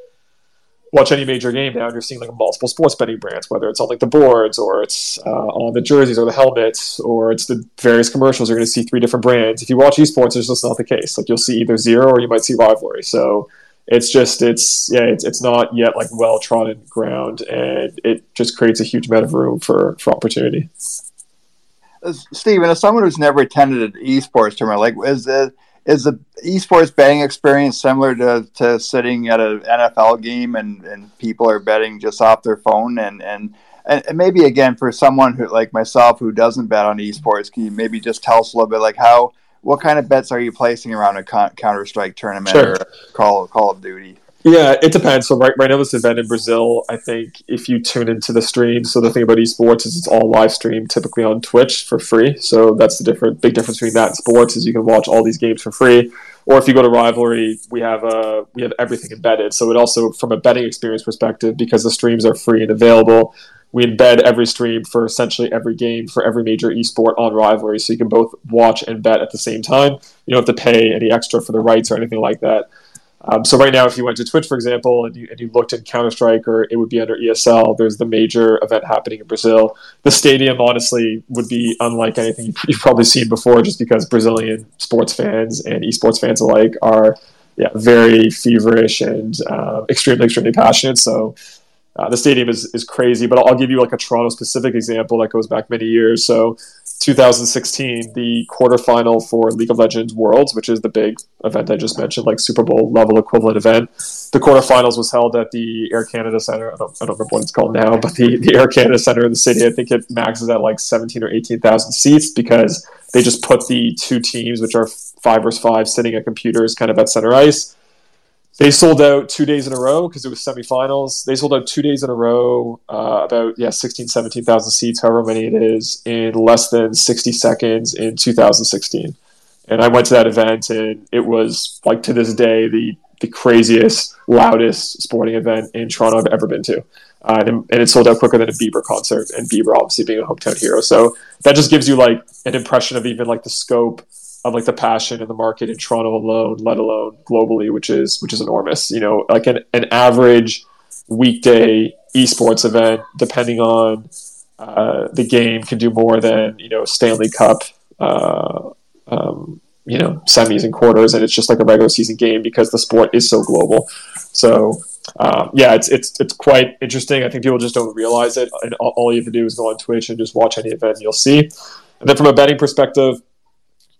watch any major game now, and you're seeing like multiple sports betting brands, whether it's on like the boards or it's uh, on the jerseys or the helmets or it's the various commercials. You're going to see three different brands. If you watch esports, it's just not the case. Like you'll see either zero or you might see rivalry. So it's just it's yeah it's, it's not yet like well trodden ground and it just creates a huge amount of room for for opportunity. Uh, Steven, as someone who's never attended an esports tournament, like is the is the esports betting experience similar to, to sitting at an NFL game and, and people are betting just off their phone? And, and and maybe again for someone who like myself who doesn't bet on esports, can you maybe just tell us a little bit like how what kind of bets are you placing around a Counter Strike tournament sure. or Call Call of Duty? Yeah, it depends. So right, right now this event in Brazil, I think if you tune into the stream, so the thing about esports is it's all live stream, typically on Twitch for free. So that's the different big difference between that and sports is you can watch all these games for free. Or if you go to Rivalry, we have uh, we have everything embedded. So it also from a betting experience perspective, because the streams are free and available, we embed every stream for essentially every game for every major esport on Rivalry, so you can both watch and bet at the same time. You don't have to pay any extra for the rights or anything like that. Um, so right now, if you went to Twitch, for example, and you, and you looked in Counter Strike, or it would be under ESL. There's the major event happening in Brazil. The stadium, honestly, would be unlike anything you've probably seen before, just because Brazilian sports fans and esports fans alike are, yeah, very feverish and uh, extremely, extremely passionate. So uh, the stadium is, is crazy, but I'll, I'll, give you like a Toronto specific example that goes back many years. So 2016, the quarterfinal for League of Legends Worlds, which is the big event I just mentioned, like Super Bowl level equivalent event. The quarterfinals was held at the Air Canada Center. I don't, I don't remember what it's called now, but the, the Air Canada Center in the city, I think it maxes at like 17 or 18,000 seats because they just put the two teams, which are five versus five, sitting at computers kind of at center ice they sold out two days in a row because it was semifinals. They sold out two days in a row, uh, about yeah, 16, 17,000 seats, however many it is, in less than 60 seconds in 2016. And I went to that event, and it was like to this day the the craziest, loudest sporting event in Toronto I've ever been to. Uh, and, and, it sold out quicker than a Bieber concert, and Bieber obviously being a hometown hero. So that just gives you like an impression of even like the scope of like the passion in the market in Toronto alone, let alone globally, which is which is enormous. You know, like an, an average weekday esports event, depending on uh, the game, can do more than you know Stanley Cup, uh, um, you know semis and quarters, and it's just like a regular season game because the sport is so global. So. Um, yeah, it's it's it's quite interesting. I think people just don't realize it, and all, all you have to do is go on Twitch and just watch any event, and you'll see. And then from a betting perspective,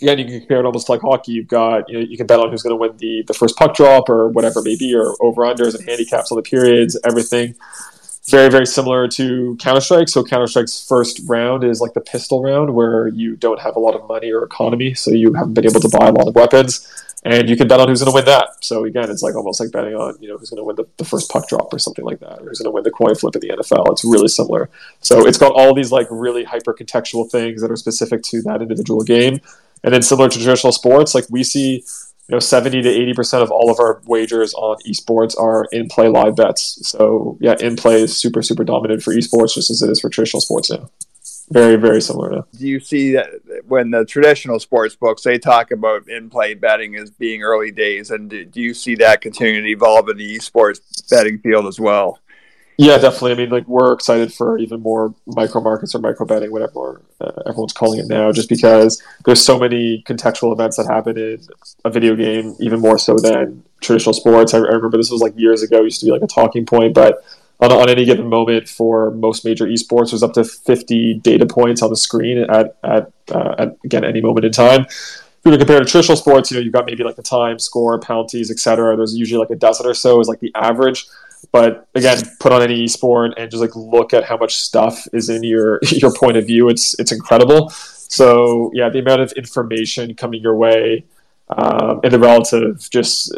again, you can compare it almost like hockey. You've got you know you can bet on who's going to win the the first puck drop or whatever it may be, or over unders and handicaps on the periods, everything. Very very similar to Counter Strike. So Counter Strike's first round is like the pistol round, where you don't have a lot of money or economy, so you haven't been able to buy a lot of weapons. And you can bet on who's going to win that. So again, it's like almost like betting on you know who's going to win the, the first puck drop or something like that, or who's going to win the coin flip in the NFL. It's really similar. So it's got all these like really hyper contextual things that are specific to that individual game and then similar to traditional sports, like we see, you know, 70 to 80% of all of our wagers on esports are in play live bets. So yeah, in play is super, super dominant for esports just as it is for traditional sports now. Very, very similar now. Do you see that when the traditional sports books, they talk about in play betting as being early days, and do you see that continuing to evolve in the esports betting field as well? Yeah, definitely. I mean, like we're excited for even more micro markets or micro betting, whatever uh, everyone's calling it now, just because there's so many contextual events that happen in a video game, even more so than traditional sports. I, I remember this was like years ago, used to be like a talking point, but on, on any given moment for most major esports, there's up to 50 data points on the screen at at, uh, at again any moment in time. If you were to compare to traditional sports, you know, you've got maybe like the time, score, penalties, etc. There's usually like a dozen or so is like the average but again, put on any sport and just like look at how much stuff is in your your point of view. It's it's incredible. So yeah, the amount of information coming your way um, and the relative just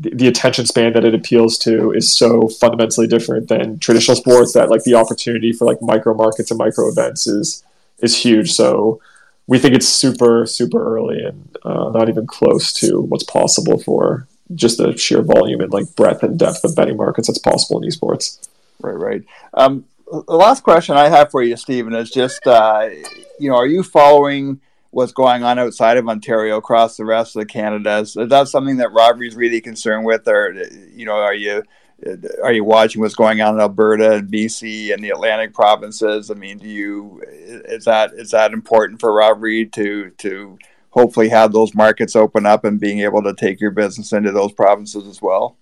the, the, attention span that it appeals to is so fundamentally different than traditional sports that like the opportunity for like micro markets and micro events is is huge. So we think it's super super early and uh, not even close to what's possible for just the sheer volume and like breadth and depth of betting markets that's possible in esports. Right, right. Um, the last question I have for you, Steven, is just uh, you know, are you following what's going on outside of Ontario across the rest of Canada? Is that something that is really concerned with, or you know, are you are you watching what's going on in Alberta and BC and the Atlantic provinces? I mean, do you is that is that important for Rivalry to to hopefully have those markets open up and being able to take your business into those provinces as well?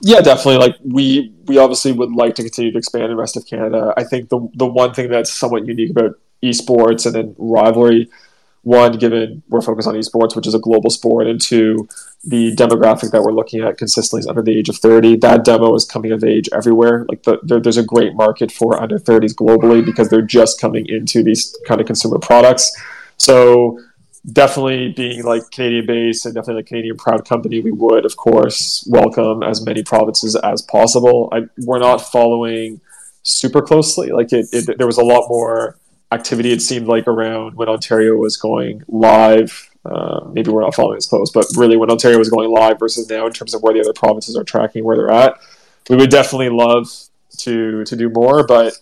Yeah, definitely. Like we we obviously would like to continue to expand in the rest of Canada. I think the the one thing that's somewhat unique about esports and then rivalry, one, given we're focused on esports, which is a global sport, and two, the demographic that we're looking at consistently is under the age of 30. That demo is coming of age everywhere. Like the, there, there's a great market for under 30s globally because they're just coming into these kind of consumer products. So definitely being like Canadian based and definitely a Canadian proud company, we would of course welcome as many provinces as possible. I, we're not following super closely. Like it, it, there was a lot more activity. It seemed like around when Ontario was going live. Uh, maybe we're not following as close, but really when Ontario was going live versus now in terms of where the other provinces are tracking where they're at, we would definitely love to to do more. But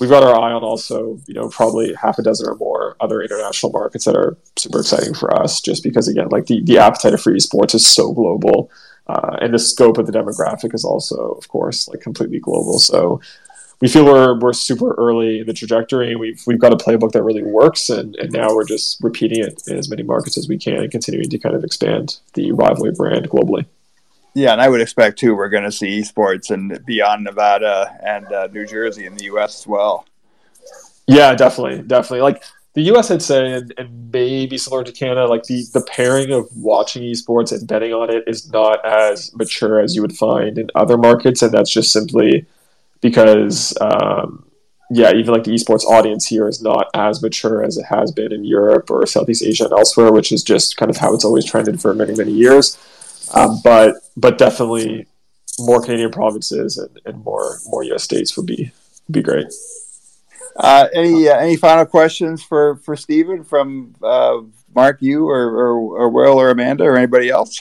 we've got our eye on also, you know, probably half a dozen or more other international markets that are super exciting for us. Just because, again, like the the appetite of free sports is so global, uh, and the scope of the demographic is also, of course, like completely global. So we feel we're we're super early in the trajectory. We've we've got a playbook that really works, and, and now we're just repeating it in as many markets as we can, and continuing to kind of expand the rivalry brand globally. Yeah, and I would expect too we're going to see esports and beyond Nevada and uh, New Jersey in the U.S. as well. Yeah, definitely, definitely. Like the U.S., I'd say, and, and maybe similar to Canada, like the the pairing of watching esports and betting on it is not as mature as you would find in other markets, and that's just simply because. Um, yeah, even like the esports audience here is not as mature as it has been in Europe or Southeast Asia and elsewhere, which is just kind of how it's always trended for many, many years. Um, but but definitely more Canadian provinces and, and more more U.S. states would be be great. Uh, any uh, any final questions for for Steven from uh, Mark, you or, or, or Will or Amanda or anybody else?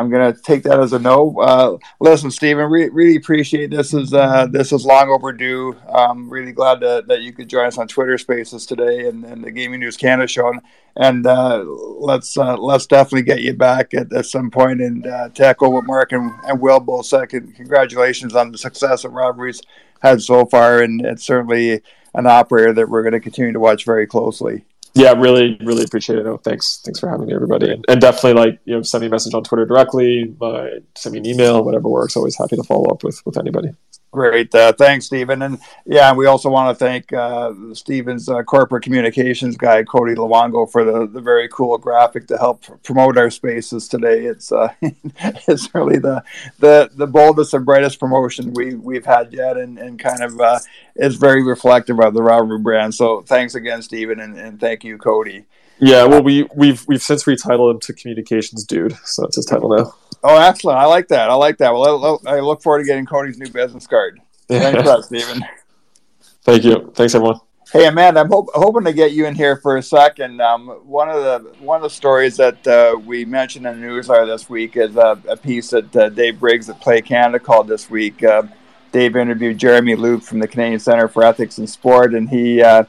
I'm gonna take that as a no. Uh, listen, Steven, re- really appreciate this. Is uh, this is long overdue. I'm really glad to, that you could join us on Twitter Spaces today and, and the Gaming News Canada show. And, uh, let's uh, let's definitely get you back at, at some point and uh, tackle what Mark and, and Will both said. Congratulations on the success that Rivalry's had so far, and it's certainly an operator that we're going to continue to watch very closely yeah, really, really appreciate it. No, thanks, thanks for having me, everybody, and, and, definitely like you know, send me a message on Twitter directly, uh, send me an email, whatever works. Always happy to follow up with with anybody. Great, uh, thanks, Steven, and yeah, we also want to thank uh, Steven's uh, corporate communications guy, Cody Luongo, for the, the very cool graphic to help promote our spaces today. It's uh, it's really the the the boldest and brightest promotion we we've had yet, and and kind of uh, is very reflective of the Rivalry brand. So thanks again, Steven, and, and thank you, Cody. Yeah, well, we we've we've since retitled him to communications dude, so that's his title now. Oh, excellent! I like that. I like that. Well, I, I look forward to getting Cody's new business card. Thanks, for Steven. Thank you. Thanks, everyone. Hey Amanda, I'm hope, hoping to get you in here for a second. Um, one of the one of the stories that uh, we mentioned in the newsletter this week is a, a piece that uh, Dave Briggs at Play Canada called this week. Uh, Dave interviewed Jeremy Luke from the Canadian Center for Ethics in Sport, and he, uh,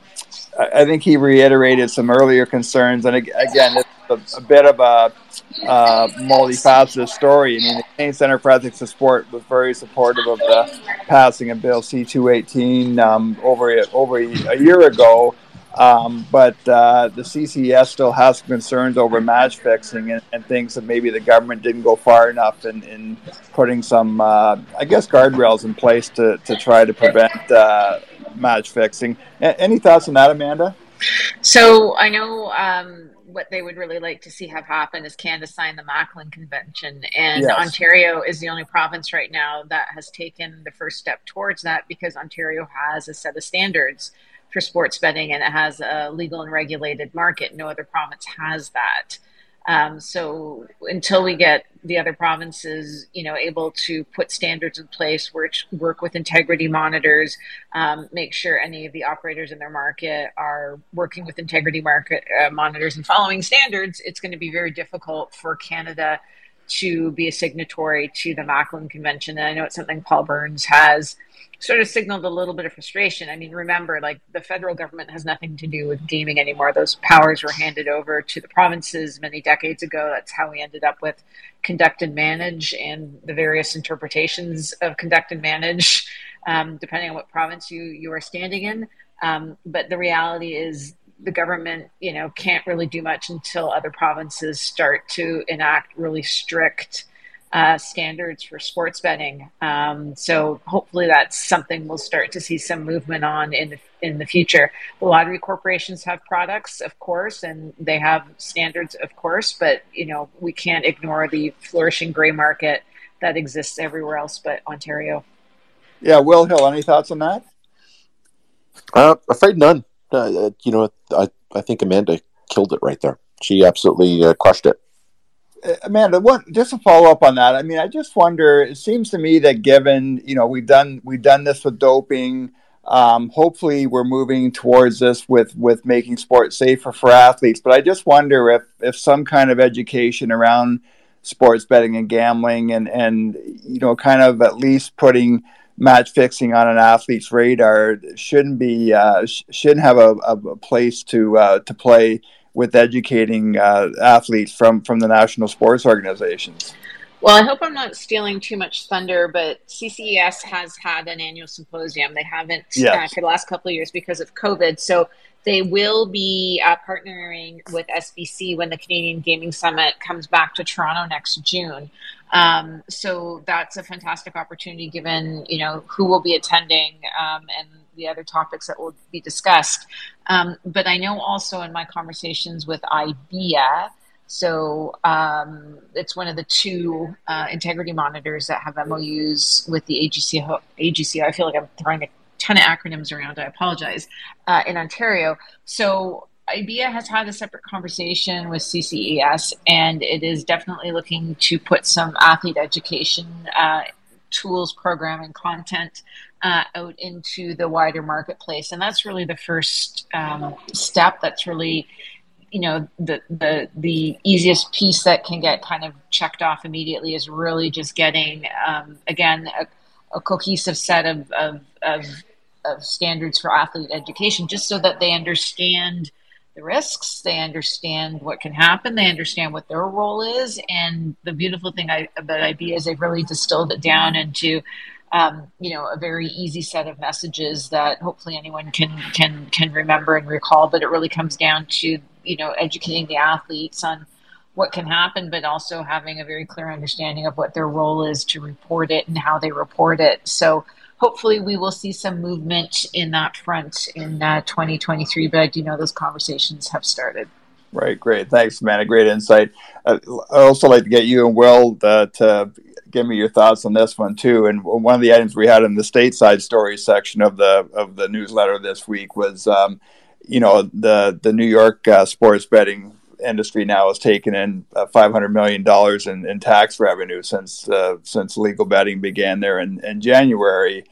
I think he reiterated some earlier concerns. And again, it's a, a bit of a uh, multifaceted story. I mean, the Canadian Center for Ethics in Sport was very supportive of the passing of Bill C two eighteen um, over over a year ago. Um, but uh, the CCS still has concerns over match fixing and, and, thinks that maybe the government didn't go far enough in, in putting some, uh, I guess, guardrails in place to, to try to prevent uh, match fixing. A- any thoughts on that, Amanda? So I know um, what they would really like to see have happen is Canada sign the Macolin Convention, and yes. Ontario is the only province right now that has taken the first step towards that because Ontario has a set of standards for sports betting and it has a legal and regulated market. No other province has that. Um, so until we get the other provinces, you know, able to put standards in place, which work with integrity monitors, um, make sure any of the operators in their market are working with integrity market uh, monitors and following standards, it's going to be very difficult for Canada to be a signatory to the Macolin Convention. And I know it's something Paul Burns has sort of signaled a little bit of frustration. I mean, remember, like the federal government has nothing to do with gaming anymore. Those powers were handed over to the provinces many decades ago. That's how we ended up with conduct and manage and the various interpretations of conduct and manage, um, depending on what province you you are standing in. Um, but the reality is the government, you know, can't really do much until other provinces start to enact really strict uh, standards for sports betting. Um, so hopefully that's something we'll start to see some movement on in the, in the future. The lottery corporations have products, of course, and they have standards, of course, but you know we can't ignore the flourishing gray market that exists everywhere else but Ontario. Yeah, Will Hill, any thoughts on that? Uh, afraid none. Uh, you know, I I think Amanda killed it right there. She absolutely uh, crushed it. Uh, Amanda, what just to follow up on that? I mean, I just wonder. It seems to me that given you know we've done we've done this with doping. Um, hopefully, we're moving towards this with with making sports safer for athletes. But I just wonder if if some kind of education around sports betting and gambling, and and you know, kind of at least putting match fixing on an athlete's radar shouldn't be uh, sh- shouldn't have a, a place to uh, to play with educating uh, athletes from from the national sports organizations. Well, I hope I'm not stealing too much thunder, but CCES has had an annual symposium. They haven't uh, for the last couple of years because of COVID. So they will be uh, partnering with SBC when the Canadian Gaming Summit comes back to Toronto next June. Um, so that's a fantastic opportunity, given you know who will be attending um, and the other topics that will be discussed. Um, but I know also in my conversations with IBIA, so um, it's one of the two uh, integrity monitors that have MOUs with the AGC. AGC. I feel like I'm throwing a ton of acronyms around. I apologize. Uh, in Ontario, so IBIA has had a separate conversation with CCES, and it is definitely looking to put some athlete education uh, tools, programming, content uh, out into the wider marketplace, and that's really the first um, step. That's really you know the the the easiest piece that can get kind of checked off immediately is really just getting um, again a, a, cohesive set of, of, of of standards for athlete education, just so that they understand the risks, they understand what can happen, they understand what their role is, and the beautiful thing I, about IB is they've really distilled it down into um, you know a very easy set of messages that hopefully anyone can can can remember and recall. But it really comes down to you know educating the athletes on what can happen, but also having a very clear understanding of what their role is to report it and how they report it. So hopefully we will see some movement in that front in uh, 2023. But I do know those conversations have started. Right, great. Thanks, man. A great insight. Uh, I'd also like to get you and Will uh, to give me your thoughts on this one too. And one of the items we had in the stateside stories section of the of the newsletter this week was, um, you know, the the New York uh, sports betting industry now has taken in uh, 500 million dollars in, in, tax revenue since uh, since legal betting began there in, in January.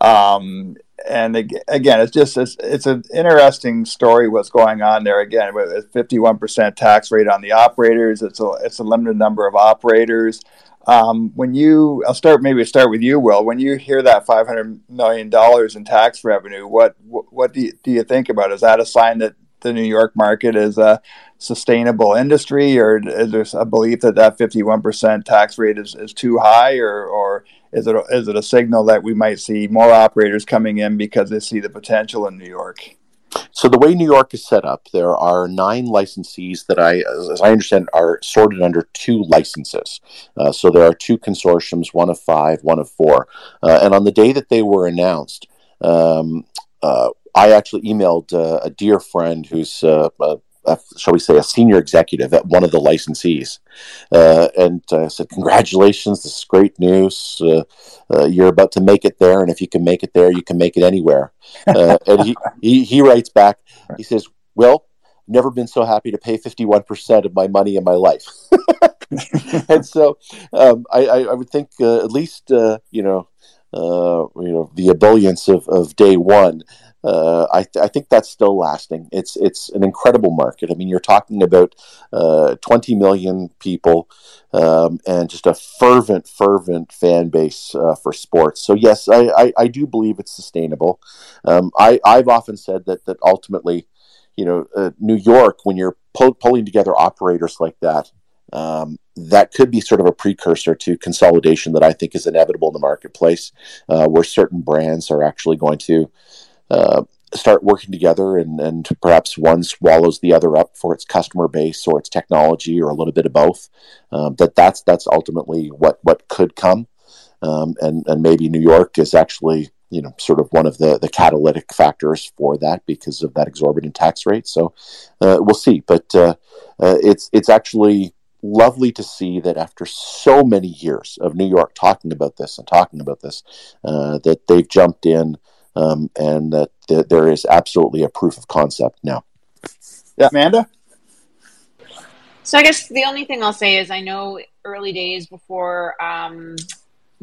Um, and again, it's just it's, it's, an interesting story what's going on there. Again, with a 51% tax rate on the operators, it's a it's a limited number of operators. Um, when you, I'll start maybe start with you, Will. When you hear that 500 million dollars in tax revenue, what what do you, do you think about? Is that a sign that the New York market is a sustainable industry, or is there a belief that that 51% tax rate is, is too high, or, or is it is it a signal that we might see more operators coming in because they see the potential in New York? So the way New York is set up, there are nine licensees that I, as I understand, are sorted under two licenses. Uh, so there are two consortiums, one of five, one of four. Uh, and on the day that they were announced, um, uh, I actually emailed uh, a dear friend who's, uh, a, a, shall we say, a senior executive at one of the licensees, uh, and I said, "Congratulations! This is great news. Uh, uh, you're about to make it there, and if you can make it there, you can make it anywhere." Uh, and he, he he writes back. He says, "Well, never been so happy to pay 51% of my money in my life." and so um, I, I, I, would think at least you know. Uh, you know the ebullience of, of day one uh, I, th- I, think that's still lasting. It's it's an incredible market. I mean, you're talking about uh, 20 million people um, and just a fervent, fervent fan base uh, for sports. So yes, I, I, I, do believe it's sustainable. Um, I I've often said that that ultimately, you know, uh, New York when you're pull- pulling together operators like that. Um, that could be sort of a precursor to consolidation that I think is inevitable in the marketplace, uh, where certain brands are actually going to uh, start working together and, and perhaps one swallows the other up for its customer base or its technology or a little bit of both. Um, that that's that's ultimately what what could come, um, and and maybe New York is actually you know sort of one of the the catalytic factors for that because of that exorbitant tax rate. So uh, we'll see, but uh, uh, it's it's actually lovely to see that after so many years of New York talking about this and talking about this, uh, that they've jumped in um, and that th- there is absolutely a proof of concept now. Yeah, Amanda. So I guess the only thing I'll say is I know early days before um,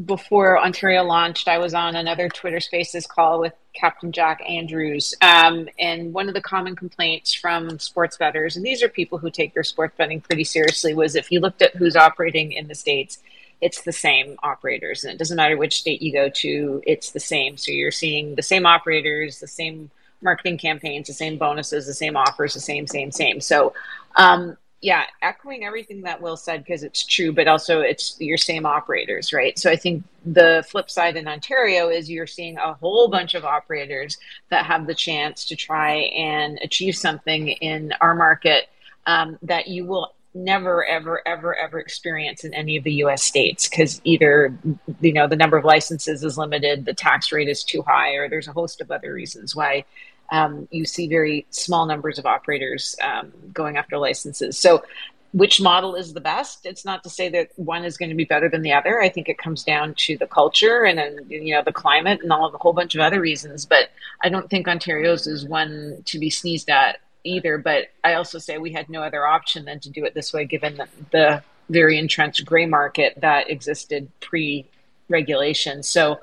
before Ontario launched, I was on another Twitter Spaces call with Captain Jack Andrews, um, and one of the common complaints from sports bettors, and these are people who take their sports betting pretty seriously, was if you looked at who's operating in the states, it's the same operators. And it doesn't matter which state you go to, it's the same. So you're seeing the same operators, the same marketing campaigns, the same bonuses, the same offers, the same, same, same. So, um, yeah, echoing everything that Will said because it's true, but also it's your same operators, right? So I think the flip side in Ontario is you're seeing a whole bunch of operators that have the chance to try and achieve something in our market um, that you will never ever ever ever experience in any of the US states because either you know the number of licenses is limited the tax rate is too high or there's a host of other reasons why um, you see very small numbers of operators um, going after licenses so which model is the best it's not to say that one is going to be better than the other i think it comes down to the culture and then you know the climate and all of a whole bunch of other reasons but i don't think ontario's is one to be sneezed at either. But I also say we had no other option than to do it this way, given the, the very entrenched gray market that existed pre regulation. So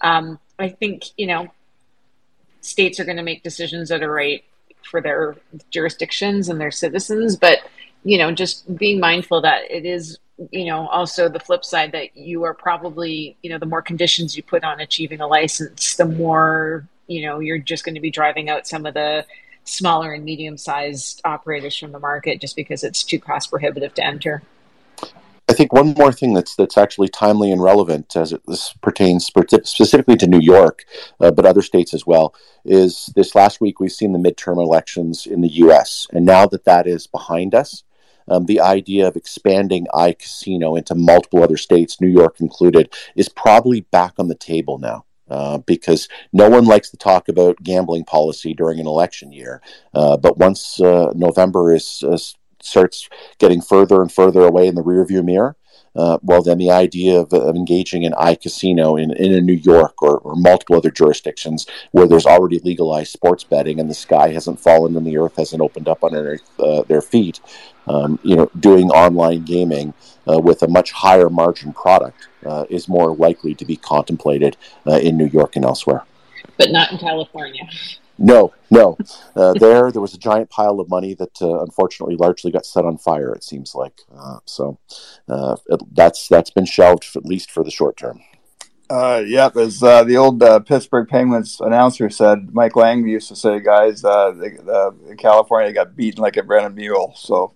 um, I think, you know, states are going to make decisions that are right for their jurisdictions and their citizens. But, you know, just being mindful that it is you know also the flip side that you are probably you know the more conditions you put on achieving a license the more you know you're just going to be driving out some of the smaller and medium sized operators from the market just because it's too cost prohibitive to enter. I think one more thing that's that's actually timely and relevant as it pertains specifically to New York, uh, but other states as well, is this last week we've seen the midterm elections in the U.S. and now that that is behind us, um, the idea of expanding iCasino into multiple other states, New York included, is probably back on the table now. Uh, because no one likes to talk about gambling policy during an election year. Uh, but once uh, November is starts getting further and further away in the rearview mirror, uh, well, then the idea of, of, engaging in iCasino in, in a New York or, or, multiple other jurisdictions where there's already legalized sports betting and the sky hasn't fallen and the earth hasn't opened up under their feet, um, you know, doing online gaming uh, with a much higher margin product uh, is more likely to be contemplated uh, in New York and elsewhere. But not in California. No, no. Uh, there, there was a giant pile of money that uh, unfortunately largely got set on fire. It seems like so. It, that's that's been shelved for, at least for the short term. Uh, yep, as uh, the old uh, Pittsburgh Penguins announcer said, Mike Lange used to say, "Guys, uh, the, California got beaten like a Brennan mule." So,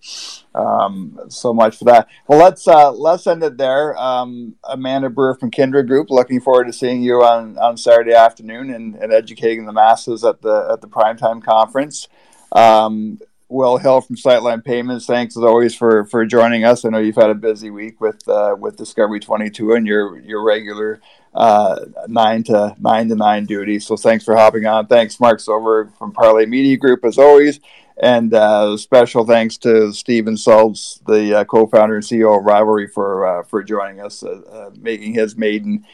um, so much for that. Well, let's uh, let's end it there. Um, Amanda Brewer from Kindred Group. Looking forward to seeing you on, on Saturday afternoon and, and educating the masses at the at the primetime conference. Um, Will Hill from Sightline Payments. Thanks as always for for joining us. I know you've had a busy week with uh, with Discovery 22 and your your regular uh, nine to nine to nine duty. So thanks for hopping on. Thanks, Mark Soberg from Parlay Media Group, as always. And uh, special thanks to Steven Salz, the uh, co-founder and CEO of Rivalry, for uh, for joining us, uh, making his maiden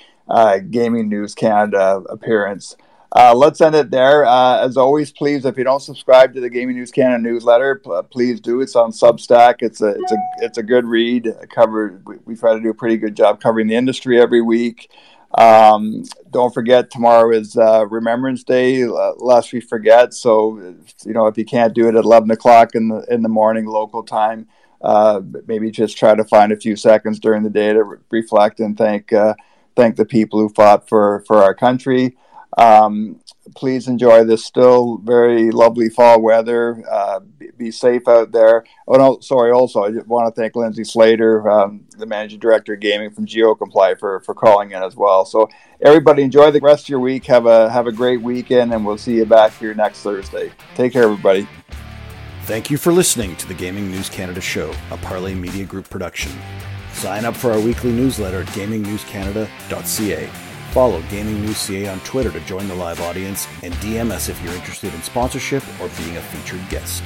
Gaming News Canada appearance. Uh, let's end it there. Uh, as always, please, if you don't subscribe to the Gaming News Canada newsletter, p- please do. It's on Substack. It's a it's a it's a good read. Covered. We, we, try to do a pretty good job covering the industry every week. Um, don't forget, tomorrow is uh, Remembrance Day, lest we forget. So, you know, if you can't do it at 11 o'clock in the, in the morning local time, uh, maybe just try to find a few seconds during the day to re- reflect and thank, uh, thank the people who fought for, for our country. Um, please enjoy this still very lovely fall weather. Uh, be, safe out there. Oh no, sorry. Also, I just want to thank Lindsay Slader, um, the managing director of gaming from GeoComply, for for calling in as well. So everybody, enjoy the rest of your week. Have a have a great weekend, and we'll see you back here next Thursday. Take care, everybody. Thank you for listening to the Gaming News Canada show, a Parlay Media Group production. Sign up for our weekly newsletter at gamingnewscanada.ca. Follow Gaming News CA on Twitter to join the live audience and DM us if you're interested in sponsorship or being a featured guest.